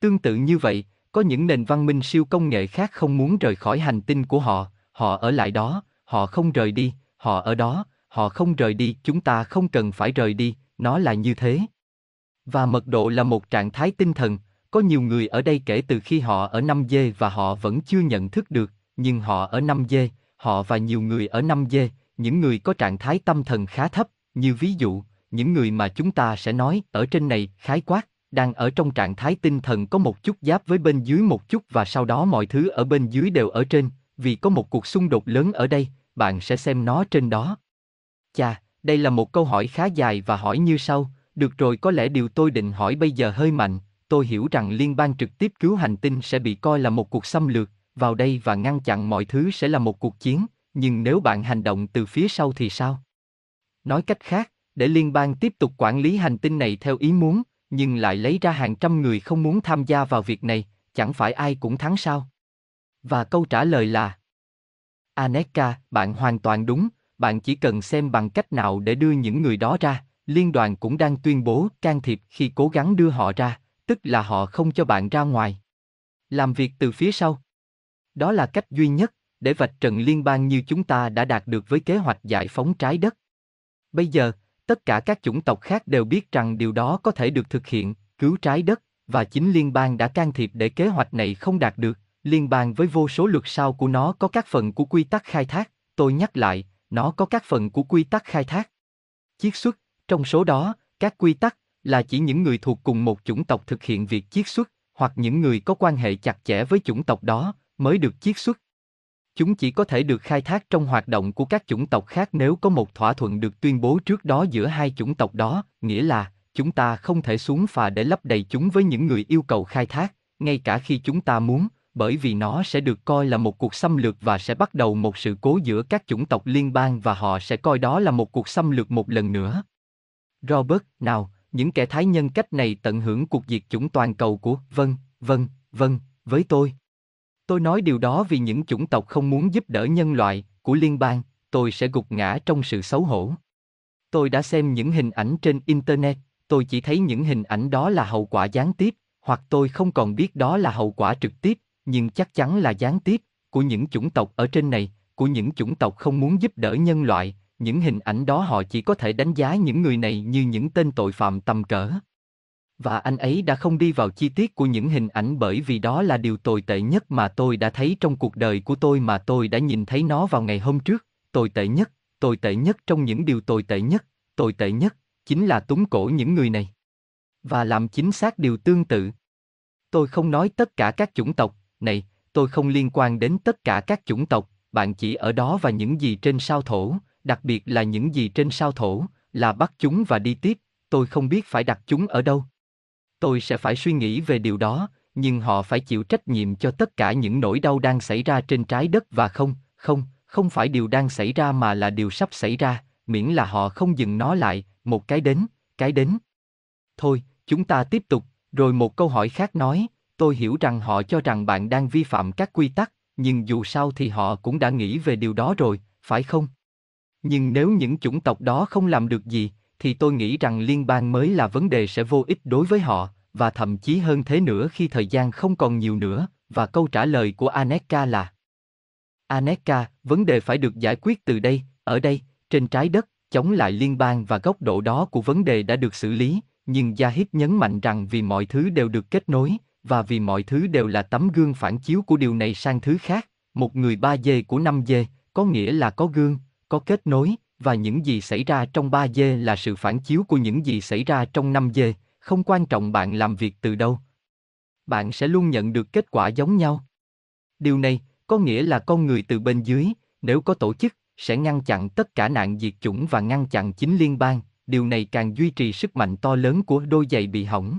Tương tự như vậy, có những nền văn minh siêu công nghệ khác không muốn rời khỏi hành tinh của họ, họ ở lại đó, họ không rời đi, họ ở đó, họ không rời đi, chúng ta không cần phải rời đi, nó là như thế. Và mật độ là một trạng thái tinh thần, có nhiều người ở đây kể từ khi họ ở năm dê và họ vẫn chưa nhận thức được, nhưng họ ở năm dê họ và nhiều người ở năm dê những người có trạng thái tâm thần khá thấp, như ví dụ, những người mà chúng ta sẽ nói ở trên này khái quát, đang ở trong trạng thái tinh thần có một chút giáp với bên dưới một chút và sau đó mọi thứ ở bên dưới đều ở trên, vì có một cuộc xung đột lớn ở đây, bạn sẽ xem nó trên đó. Chà, đây là một câu hỏi khá dài và hỏi như sau, được rồi có lẽ điều tôi định hỏi bây giờ hơi mạnh, tôi hiểu rằng liên bang trực tiếp cứu hành tinh sẽ bị coi là một cuộc xâm lược, vào đây và ngăn chặn mọi thứ sẽ là một cuộc chiến, nhưng nếu bạn hành động từ phía sau thì sao? Nói cách khác, để liên bang tiếp tục quản lý hành tinh này theo ý muốn, nhưng lại lấy ra hàng trăm người không muốn tham gia vào việc này, chẳng phải ai cũng thắng sao? Và câu trả lời là Aneka, bạn hoàn toàn đúng, bạn chỉ cần xem bằng cách nào để đưa những người đó ra, liên đoàn cũng đang tuyên bố can thiệp khi cố gắng đưa họ ra, tức là họ không cho bạn ra ngoài. Làm việc từ phía sau. Đó là cách duy nhất để vạch trần liên bang như chúng ta đã đạt được với kế hoạch giải phóng trái đất. Bây giờ, tất cả các chủng tộc khác đều biết rằng điều đó có thể được thực hiện, cứu trái đất, và chính liên bang đã can thiệp để kế hoạch này không đạt được. Liên bang với vô số luật sau của nó có các phần của quy tắc khai thác, tôi nhắc lại, nó có các phần của quy tắc khai thác. Chiết xuất, trong số đó, các quy tắc là chỉ những người thuộc cùng một chủng tộc thực hiện việc chiết xuất, hoặc những người có quan hệ chặt chẽ với chủng tộc đó mới được chiết xuất. Chúng chỉ có thể được khai thác trong hoạt động của các chủng tộc khác nếu có một thỏa thuận được tuyên bố trước đó giữa hai chủng tộc đó, nghĩa là chúng ta không thể xuống phà để lấp đầy chúng với những người yêu cầu khai thác, ngay cả khi chúng ta muốn, bởi vì nó sẽ được coi là một cuộc xâm lược và sẽ bắt đầu một sự cố giữa các chủng tộc liên bang và họ sẽ coi đó là một cuộc xâm lược một lần nữa. Robert, nào, những kẻ thái nhân cách này tận hưởng cuộc diệt chủng toàn cầu của, vâng, vâng, vâng, với tôi. Tôi nói điều đó vì những chủng tộc không muốn giúp đỡ nhân loại, của liên bang, tôi sẽ gục ngã trong sự xấu hổ. Tôi đã xem những hình ảnh trên Internet, tôi chỉ thấy những hình ảnh đó là hậu quả gián tiếp, hoặc tôi không còn biết đó là hậu quả trực tiếp, nhưng chắc chắn là gián tiếp, của những chủng tộc ở trên này, của những chủng tộc không muốn giúp đỡ nhân loại, những hình ảnh đó họ chỉ có thể đánh giá những người này như những tên tội phạm tầm cỡ. Và anh ấy đã không đi vào chi tiết của những hình ảnh bởi vì đó là điều tồi tệ nhất mà tôi đã thấy trong cuộc đời của tôi mà tôi đã nhìn thấy nó vào ngày hôm trước, tồi tệ nhất, tồi tệ nhất trong những điều tồi tệ nhất, tồi tệ nhất, chính là túng cổ những người này. Và làm chính xác điều tương tự. Tôi không nói tất cả các chủng tộc, này, tôi không liên quan đến tất cả các chủng tộc, bạn chỉ ở đó và những gì trên sao thổ, đặc biệt là những gì trên sao thổ, là bắt chúng và đi tiếp, tôi không biết phải đặt chúng ở đâu. Tôi sẽ phải suy nghĩ về điều đó, nhưng họ phải chịu trách nhiệm cho tất cả những nỗi đau đang xảy ra trên trái đất và không, không, không phải điều đang xảy ra mà là điều sắp xảy ra, miễn là họ không dừng nó lại, một cái đến, cái đến. Thôi, chúng ta tiếp tục, rồi một câu hỏi khác nói, tôi hiểu rằng họ cho rằng bạn đang vi phạm các quy tắc, nhưng dù sao thì họ cũng đã nghĩ về điều đó rồi, phải không? Nhưng nếu những chủng tộc đó không làm được gì, thì tôi nghĩ rằng liên bang mới là vấn đề sẽ vô ích đối với họ, và thậm chí hơn thế nữa khi thời gian không còn nhiều nữa, và câu trả lời của Aneka là Aneka, vấn đề phải được giải quyết từ đây, ở đây, trên trái đất, chống lại liên bang và góc độ đó của vấn đề đã được xử lý, nhưng Yahid nhấn mạnh rằng vì mọi thứ đều được kết nối, và vì mọi thứ đều là tấm gương phản chiếu của điều này sang thứ khác, một người ba dê của năm dê, có nghĩa là có gương, có kết nối, và những gì xảy ra trong ba dê là sự phản chiếu của những gì xảy ra trong năm dê, không quan trọng bạn làm việc từ đâu. Bạn sẽ luôn nhận được kết quả giống nhau. Điều này có nghĩa là con người từ bên dưới, nếu có tổ chức, sẽ ngăn chặn tất cả nạn diệt chủng và ngăn chặn chính liên bang, điều này càng duy trì sức mạnh to lớn của đôi giày bị hỏng.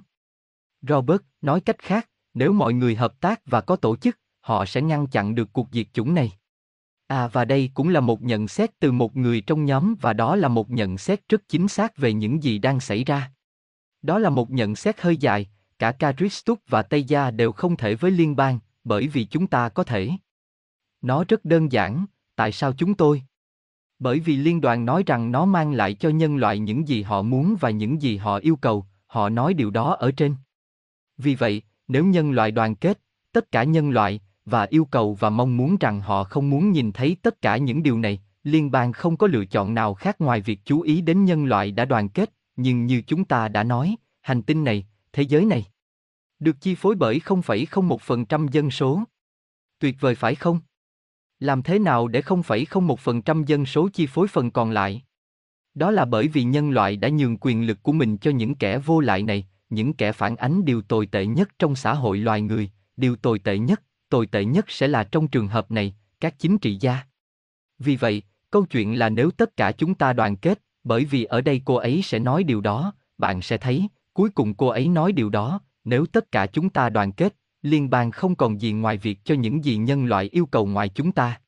Robert nói cách khác, nếu mọi người hợp tác và có tổ chức, họ sẽ ngăn chặn được cuộc diệt chủng này. À và đây cũng là một nhận xét từ một người trong nhóm và đó là một nhận xét rất chính xác về những gì đang xảy ra. Đó là một nhận xét hơi dài, cả Caristus và Tây Gia đều không thể với liên bang, bởi vì chúng ta có thể. Nó rất đơn giản, tại sao chúng tôi? Bởi vì liên đoàn nói rằng nó mang lại cho nhân loại những gì họ muốn và những gì họ yêu cầu, họ nói điều đó ở trên. Vì vậy, nếu nhân loại đoàn kết, tất cả nhân loại, và yêu cầu và mong muốn rằng họ không muốn nhìn thấy tất cả những điều này, liên bang không có lựa chọn nào khác ngoài việc chú ý đến nhân loại đã đoàn kết, nhưng như chúng ta đã nói, hành tinh này, thế giới này, được chi phối bởi 0,01% dân số. Tuyệt vời phải không? Làm thế nào để 0,01% dân số chi phối phần còn lại? Đó là bởi vì nhân loại đã nhường quyền lực của mình cho những kẻ vô lại này, những kẻ phản ánh điều tồi tệ nhất trong xã hội loài người, điều tồi tệ nhất, tồi tệ nhất sẽ là trong trường hợp này, các chính trị gia. Vì vậy, câu chuyện là nếu tất cả chúng ta đoàn kết, bởi vì ở đây cô ấy sẽ nói điều đó, bạn sẽ thấy, cuối cùng cô ấy nói điều đó, nếu tất cả chúng ta đoàn kết, liên bang không còn gì ngoài việc cho những gì nhân loại yêu cầu ngoài chúng ta.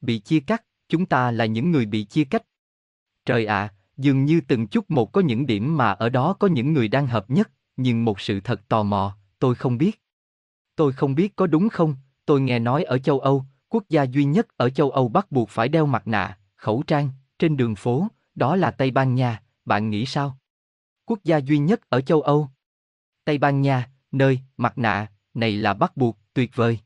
Bị chia cắt, chúng ta là những người bị chia cách. Trời ạ, dường như từng chút một có những điểm mà ở đó có những người đang hợp nhất, nhưng một sự thật tò mò, tôi không biết. Tôi không biết có đúng không, tôi nghe nói ở châu Âu, quốc gia duy nhất ở châu Âu bắt buộc phải đeo mặt nạ, khẩu trang, trên đường phố, đó là Tây Ban Nha, bạn nghĩ sao? Quốc gia duy nhất ở châu Âu. Tây Ban Nha, nơi, mặt nạ, này là bắt buộc, tuyệt vời.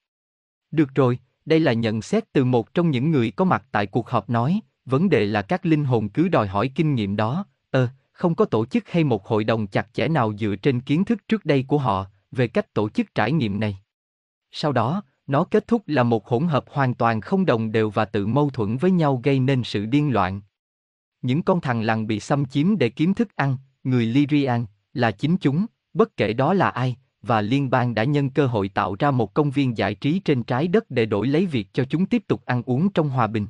Được rồi, đây là nhận xét từ một trong những người có mặt tại cuộc họp nói, vấn đề là các linh hồn cứ đòi hỏi kinh nghiệm đó, ơ, không có tổ chức hay một hội đồng chặt chẽ nào dựa trên kiến thức trước đây của họ về cách tổ chức trải nghiệm này. Sau đó, nó kết thúc là một hỗn hợp hoàn toàn không đồng đều và tự mâu thuẫn với nhau gây nên sự điên loạn. Những con thằng lằn bị xâm chiếm để kiếm thức ăn, người Lyrian, là chính chúng, bất kể đó là ai, và liên bang đã nhân cơ hội tạo ra một công viên giải trí trên trái đất để đổi lấy việc cho chúng tiếp tục ăn uống trong hòa bình.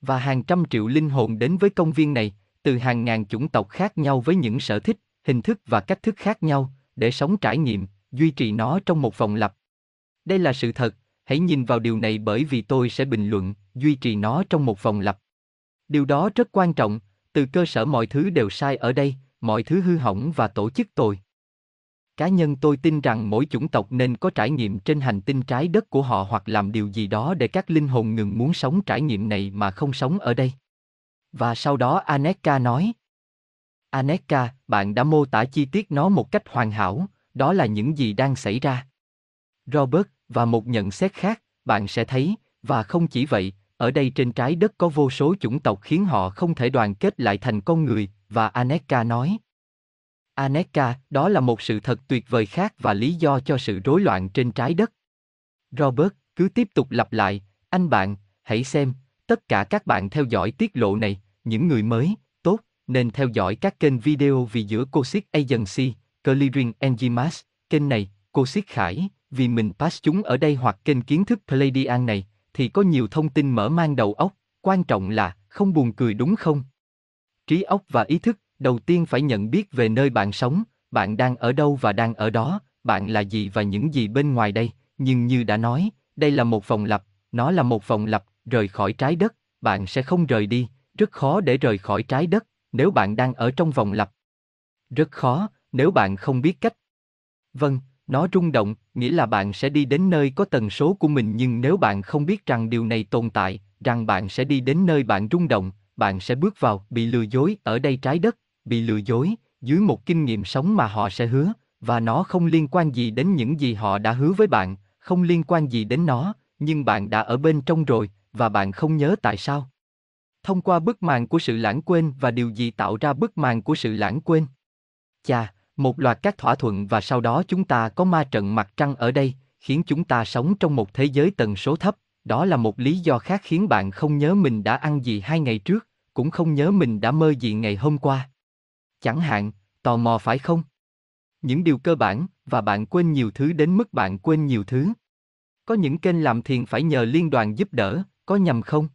Và hàng trăm triệu linh hồn đến với công viên này, từ hàng ngàn chủng tộc khác nhau với những sở thích, hình thức và cách thức khác nhau, để sống trải nghiệm, duy trì nó trong một vòng lặp. Đây là sự thật, hãy nhìn vào điều này bởi vì tôi sẽ bình luận, duy trì nó trong một vòng lặp. Điều đó rất quan trọng, từ cơ sở mọi thứ đều sai ở đây, mọi thứ hư hỏng và tổ chức tồi. Cá nhân tôi tin rằng mỗi chủng tộc nên có trải nghiệm trên hành tinh trái đất của họ hoặc làm điều gì đó để các linh hồn ngừng muốn sống trải nghiệm này mà không sống ở đây. Và sau đó Aneka nói. Aneka, bạn đã mô tả chi tiết nó một cách hoàn hảo, đó là những gì đang xảy ra. Robert, và một nhận xét khác, bạn sẽ thấy, và không chỉ vậy, ở đây trên trái đất có vô số chủng tộc khiến họ không thể đoàn kết lại thành con người, và Aneka nói. Aneka, đó là một sự thật tuyệt vời khác và lý do cho sự rối loạn trên trái đất. Robert, cứ tiếp tục lặp lại, anh bạn, hãy xem, tất cả các bạn theo dõi tiết lộ này, những người mới, tốt, nên theo dõi các kênh video vì giữa Cosic Agency, Clearing Enzymas, kênh này, Cosic Khải, vì mình pass chúng ở đây hoặc kênh kiến thức Pleiadian này, thì có nhiều thông tin mở mang đầu óc, quan trọng là, không buồn cười đúng không? Trí óc và ý thức, đầu tiên phải nhận biết về nơi bạn sống, bạn đang ở đâu và đang ở đó, bạn là gì và những gì bên ngoài đây, nhưng như đã nói, đây là một vòng lặp, nó là một vòng lặp, rời khỏi trái đất, bạn sẽ không rời đi, rất khó để rời khỏi trái đất, nếu bạn đang ở trong vòng lặp. Rất khó, nếu bạn không biết cách. Vâng, nó rung động, nghĩa là bạn sẽ đi đến nơi có tần số của mình nhưng nếu bạn không biết rằng điều này tồn tại, rằng bạn sẽ đi đến nơi bạn rung động, bạn sẽ bước vào, bị lừa dối ở đây trái đất, bị lừa dối, dưới một kinh nghiệm sống mà họ sẽ hứa, và nó không liên quan gì đến những gì họ đã hứa với bạn, không liên quan gì đến nó, nhưng bạn đã ở bên trong rồi, và bạn không nhớ tại sao. Thông qua bức màn của sự lãng quên và điều gì tạo ra bức màn của sự lãng quên? Chà, một loạt các thỏa thuận và sau đó chúng ta có ma trận mặt trăng ở đây, khiến chúng ta sống trong một thế giới tần số thấp, đó là một lý do khác khiến bạn không nhớ mình đã ăn gì hai ngày trước, cũng không nhớ mình đã mơ gì ngày hôm qua. Chẳng hạn, tò mò phải không? Những điều cơ bản, và bạn quên nhiều thứ đến mức bạn quên nhiều thứ. Có những kênh làm thiền phải nhờ liên đoàn giúp đỡ, có nhầm không?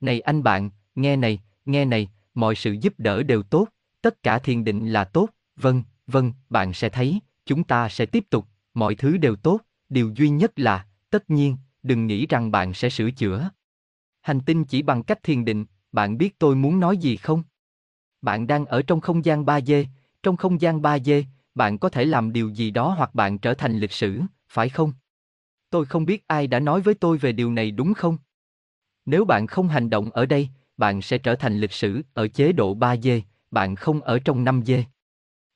Này anh bạn, nghe này, nghe này, mọi sự giúp đỡ đều tốt, tất cả thiền định là tốt, vâng, vâng, bạn sẽ thấy, chúng ta sẽ tiếp tục, mọi thứ đều tốt, điều duy nhất là, tất nhiên, đừng nghĩ rằng bạn sẽ sửa chữa. Hành tinh chỉ bằng cách thiền định, bạn biết tôi muốn nói gì không? Bạn đang ở trong không gian 3D, trong không gian 3D, bạn có thể làm điều gì đó hoặc bạn trở thành lịch sử, phải không? Tôi không biết ai đã nói với tôi về điều này đúng không? Nếu bạn không hành động ở đây, bạn sẽ trở thành lịch sử ở chế độ 3D, bạn không ở trong 5D.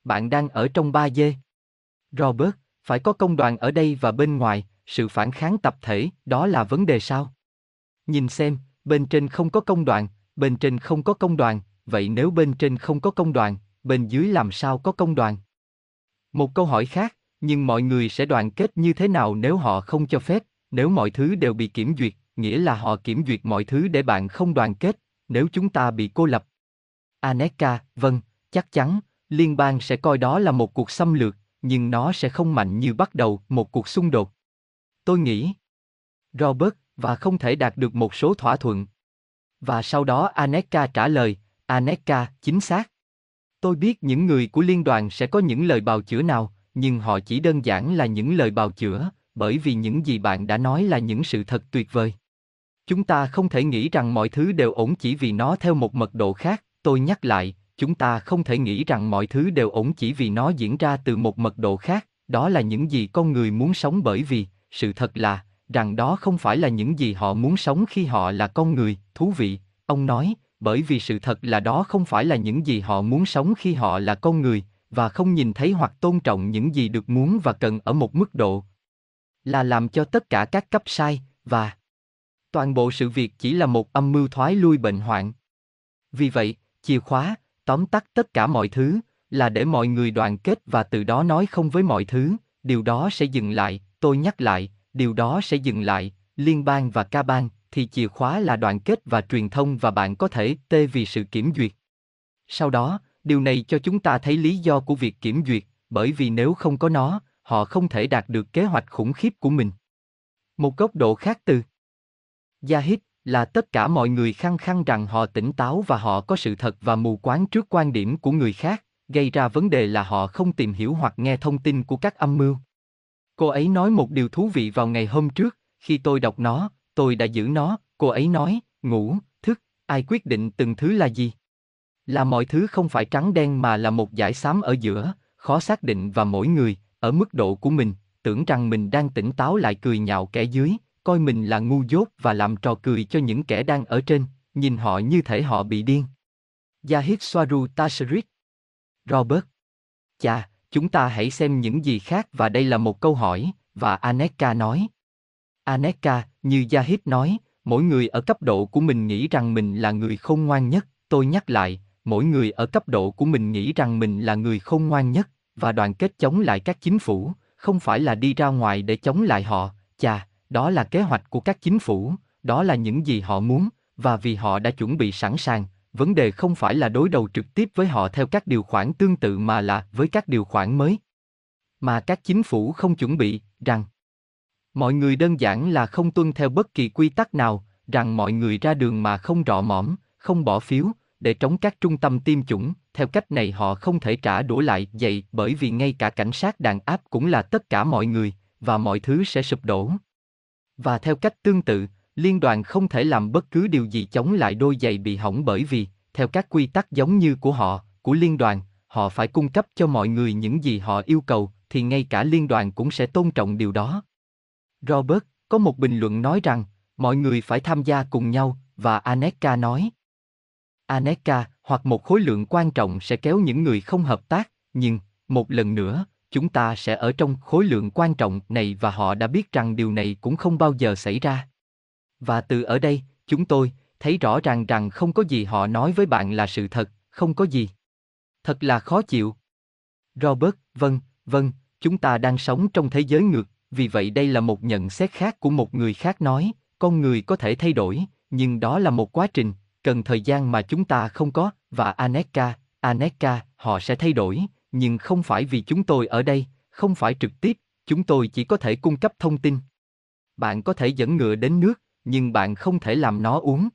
Bạn đang ở trong 3D. Robert, phải có công đoàn ở đây và bên ngoài, sự phản kháng tập thể, đó là vấn đề sao? Nhìn xem, bên trên không có công đoàn, bên trên không có công đoàn, vậy nếu bên trên không có công đoàn, bên dưới làm sao có công đoàn? Một câu hỏi khác, nhưng mọi người sẽ đoàn kết như thế nào nếu họ không cho phép, nếu mọi thứ đều bị kiểm duyệt, nghĩa là họ kiểm duyệt mọi thứ để bạn không đoàn kết, nếu chúng ta bị cô lập. Aneka, vâng, chắc chắn, liên bang sẽ coi đó là một cuộc xâm lược, nhưng nó sẽ không mạnh như bắt đầu một cuộc xung đột. Tôi nghĩ. Robert, và không thể đạt được một số thỏa thuận. Và sau đó Aneka trả lời, Aneka, chính xác. Tôi biết những người của liên đoàn sẽ có những lời bào chữa nào, nhưng họ chỉ đơn giản là những lời bào chữa, bởi vì những gì bạn đã nói là những sự thật tuyệt vời. Chúng ta không thể nghĩ rằng mọi thứ đều ổn chỉ vì nó theo một mật độ khác, tôi nhắc lại, chúng ta không thể nghĩ rằng mọi thứ đều ổn chỉ vì nó diễn ra từ một mật độ khác, đó là những gì con người muốn sống bởi vì, sự thật là, rằng đó không phải là những gì họ muốn sống khi họ là con người, thú vị, ông nói, bởi vì sự thật là đó không phải là những gì họ muốn sống khi họ là con người, và không nhìn thấy hoặc tôn trọng những gì được muốn và cần ở một mức độ là làm cho tất cả các cấp sai và toàn bộ sự việc chỉ là một âm mưu thoái lui bệnh hoạn. Vì vậy, chìa khóa, tóm tắt tất cả mọi thứ, là để mọi người đoàn kết và từ đó nói không với mọi thứ, điều đó sẽ dừng lại, tôi nhắc lại, điều đó sẽ dừng lại, liên bang và ca bang, thì chìa khóa là đoàn kết và truyền thông và bạn có thể tê vì sự kiểm duyệt. Sau đó, điều này cho chúng ta thấy lý do của việc kiểm duyệt, bởi vì nếu không có nó, họ không thể đạt được kế hoạch khủng khiếp của mình. Một góc độ khác từ Yahid là tất cả mọi người khăng khăng rằng họ tỉnh táo và họ có sự thật và mù quáng trước quan điểm của người khác, gây ra vấn đề là họ không tìm hiểu hoặc nghe thông tin của các âm mưu. Cô ấy nói một điều thú vị vào ngày hôm trước, khi tôi đọc nó, tôi đã giữ nó, cô ấy nói, ngủ, thức, ai quyết định từng thứ là gì? Là mọi thứ không phải trắng đen mà là một giải xám ở giữa, khó xác định và mỗi người, ở mức độ của mình, tưởng rằng mình đang tỉnh táo lại cười nhạo kẻ dưới, coi mình là ngu dốt và làm trò cười cho những kẻ đang ở trên, nhìn họ như thể họ bị điên. Yahid Swaru Tasherit Robert Chà, chúng ta hãy xem những gì khác và đây là một câu hỏi, và Aneka nói. Aneka, như Yahid nói, mỗi người ở cấp độ của mình nghĩ rằng mình là người khôn ngoan nhất, tôi nhắc lại, mỗi người ở cấp độ của mình nghĩ rằng mình là người khôn ngoan nhất, và đoàn kết chống lại các chính phủ, không phải là đi ra ngoài để chống lại họ, chà, đó là kế hoạch của các chính phủ, đó là những gì họ muốn, và vì họ đã chuẩn bị sẵn sàng, vấn đề không phải là đối đầu trực tiếp với họ theo các điều khoản tương tự mà là với các điều khoản mới. Mà các chính phủ không chuẩn bị, rằng mọi người đơn giản là không tuân theo bất kỳ quy tắc nào, rằng mọi người ra đường mà không rọ mõm, không bỏ phiếu, để trống các trung tâm tiêm chủng, theo cách này họ không thể trả đũa lại vậy bởi vì ngay cả cảnh sát đàn áp cũng là tất cả mọi người, và mọi thứ sẽ sụp đổ. Và theo cách tương tự, liên đoàn không thể làm bất cứ điều gì chống lại đôi giày bị hỏng bởi vì, theo các quy tắc giống như của họ, của liên đoàn, họ phải cung cấp cho mọi người những gì họ yêu cầu, thì ngay cả liên đoàn cũng sẽ tôn trọng điều đó. Robert, có một bình luận nói rằng, mọi người phải tham gia cùng nhau, và Aneka nói. Aneka, hoặc một khối lượng quan trọng sẽ kéo những người không hợp tác, nhưng, một lần nữa, chúng ta sẽ ở trong khối lượng quan trọng này và họ đã biết rằng điều này cũng không bao giờ xảy ra. Và từ ở đây, chúng tôi thấy rõ ràng rằng không có gì họ nói với bạn là sự thật, không có gì. Thật là khó chịu. Robert, vâng, vâng, chúng ta đang sống trong thế giới ngược, vì vậy đây là một nhận xét khác của một người khác nói, con người có thể thay đổi, nhưng đó là một quá trình, cần thời gian mà chúng ta không có, và Aneka, Aneka, họ sẽ thay đổi, nhưng không phải vì chúng tôi ở đây, không phải trực tiếp, chúng tôi chỉ có thể cung cấp thông tin. Bạn có thể dẫn ngựa đến nước, nhưng bạn không thể làm nó uống.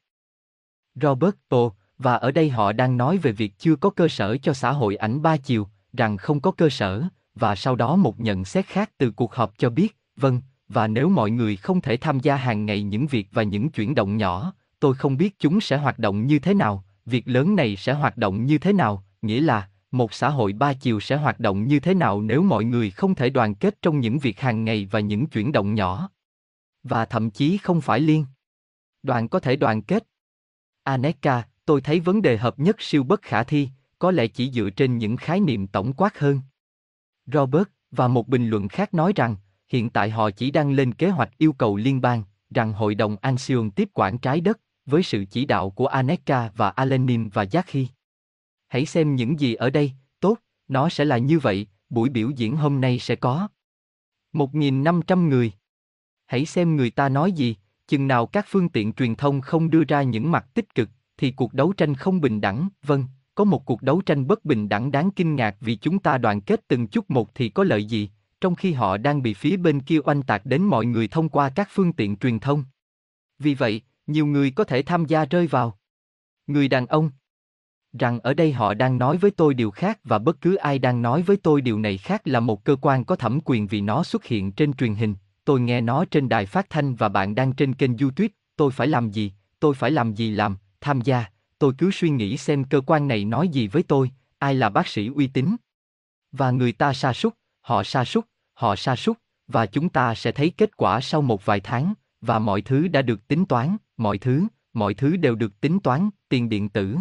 Robert Ồ, và ở đây họ đang nói về việc chưa có cơ sở cho xã hội ảnh ba chiều, rằng không có cơ sở, và sau đó một nhận xét khác từ cuộc họp cho biết, vâng, và nếu mọi người không thể tham gia hàng ngày những việc và những chuyển động nhỏ, tôi không biết chúng sẽ hoạt động như thế nào, việc lớn này sẽ hoạt động như thế nào, nghĩa là, một xã hội ba chiều sẽ hoạt động như thế nào nếu mọi người không thể đoàn kết trong những việc hàng ngày và những chuyển động nhỏ. Và thậm chí không phải liên. Đoàn có thể đoàn kết. Aneka, tôi thấy vấn đề hợp nhất siêu bất khả thi, có lẽ chỉ dựa trên những khái niệm tổng quát hơn. Robert, và một bình luận khác nói rằng, hiện tại họ chỉ đang lên kế hoạch yêu cầu liên bang, rằng Hội đồng Anxion tiếp quản trái đất, với sự chỉ đạo của Aneka và Alenin và Jackie. Hãy xem những gì ở đây, tốt, nó sẽ là như vậy, buổi biểu diễn hôm nay sẽ có 1.500 người. Hãy xem người ta nói gì, chừng nào các phương tiện truyền thông không đưa ra những mặt tích cực, thì cuộc đấu tranh không bình đẳng, vâng, có một cuộc đấu tranh bất bình đẳng đáng kinh ngạc vì chúng ta đoàn kết từng chút một thì có lợi gì, trong khi họ đang bị phía bên kia oanh tạc đến mọi người thông qua các phương tiện truyền thông. Vì vậy, nhiều người có thể tham gia rơi vào. Người đàn ông rằng ở đây họ đang nói với tôi điều khác và bất cứ ai đang nói với tôi điều này khác là một cơ quan có thẩm quyền vì nó xuất hiện trên truyền hình, tôi nghe nó trên đài phát thanh và bạn đang trên kênh YouTube, tôi phải làm gì, tôi phải làm gì làm, tham gia, tôi cứ suy nghĩ xem cơ quan này nói gì với tôi, ai là bác sĩ uy tín. Và người ta sa sút, họ sa sút, họ sa sút, và chúng ta sẽ thấy kết quả sau một vài tháng, và mọi thứ đã được tính toán, mọi thứ, mọi thứ đều được tính toán, tiền điện tử.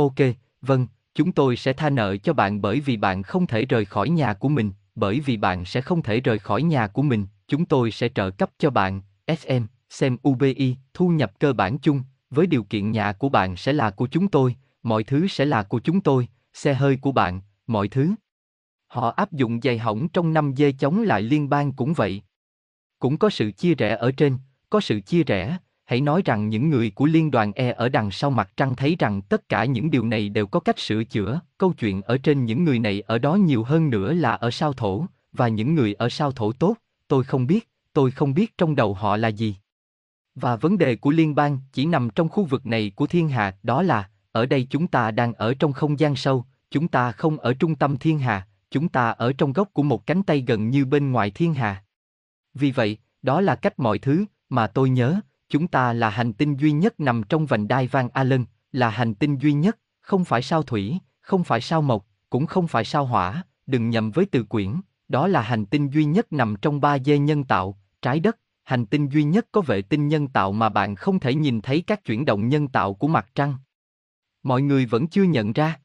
Ok, vâng, chúng tôi sẽ tha nợ cho bạn bởi vì bạn không thể rời khỏi nhà của mình, bởi vì bạn sẽ không thể rời khỏi nhà của mình, chúng tôi sẽ trợ cấp cho bạn, SM, xem UBI, thu nhập cơ bản chung, với điều kiện nhà của bạn sẽ là của chúng tôi, mọi thứ sẽ là của chúng tôi, xe hơi của bạn, mọi thứ. Họ áp dụng dày hỏng trong năm dê chống lại liên bang cũng vậy. Cũng có sự chia rẽ ở trên, có sự chia rẽ, hãy nói rằng những người của liên đoàn E ở đằng sau mặt trăng thấy rằng tất cả những điều này đều có cách sửa chữa, câu chuyện ở trên những người này ở đó nhiều hơn nữa là ở sao thổ, và những người ở sao thổ tốt, tôi không biết, tôi không biết trong đầu họ là gì. Và vấn đề của liên bang chỉ nằm trong khu vực này của thiên hà, đó là, ở đây chúng ta đang ở trong không gian sâu, chúng ta không ở trung tâm thiên hà, chúng ta ở trong góc của một cánh tay gần như bên ngoài thiên hà. Vì vậy, đó là cách mọi thứ mà tôi nhớ, chúng ta là hành tinh duy nhất nằm trong vành đai Van Allen, là hành tinh duy nhất, không phải sao thủy, không phải sao mộc, cũng không phải sao hỏa, đừng nhầm với từ quyển, đó là hành tinh duy nhất nằm trong ba dê nhân tạo, trái đất, hành tinh duy nhất có vệ tinh nhân tạo mà bạn không thể nhìn thấy các chuyển động nhân tạo của mặt trăng. Mọi người vẫn chưa nhận ra.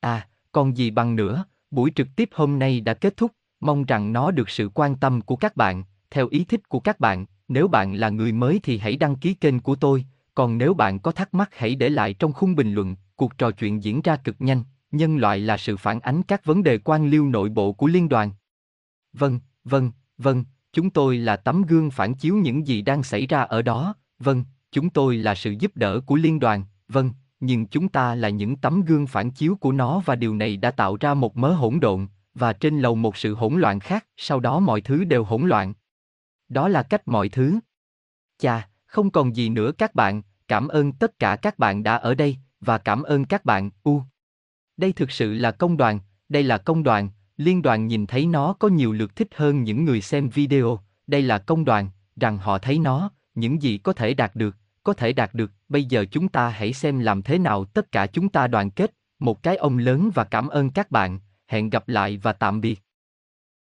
À, còn gì bằng nữa, buổi trực tiếp hôm nay đã kết thúc, mong rằng nó được sự quan tâm của các bạn, theo ý thích của các bạn, nếu bạn là người mới thì hãy đăng ký kênh của tôi, còn nếu bạn có thắc mắc hãy để lại trong khung bình luận, cuộc trò chuyện diễn ra cực nhanh, nhân loại là sự phản ánh các vấn đề quan liêu nội bộ của liên đoàn. Vâng, vâng, vâng, chúng tôi là tấm gương phản chiếu những gì đang xảy ra ở đó, vâng, chúng tôi là sự giúp đỡ của liên đoàn, vâng, nhưng chúng ta là những tấm gương phản chiếu của nó và điều này đã tạo ra một mớ hỗn độn, và trên lầu một sự hỗn loạn khác, sau đó mọi thứ đều hỗn loạn. Đó là cách mọi thứ. Chà, không còn gì nữa các bạn, cảm ơn tất cả các bạn đã ở đây, và cảm ơn các bạn, U. Đây thực sự là công đoàn, đây là công đoàn, liên đoàn nhìn thấy nó có nhiều lượt thích hơn những người xem video, đây là công đoàn, rằng họ thấy nó, những gì có thể đạt được, có thể đạt được, bây giờ chúng ta hãy xem làm thế nào tất cả chúng ta đoàn kết, một cái ông lớn và cảm ơn các bạn, hẹn gặp lại và tạm biệt.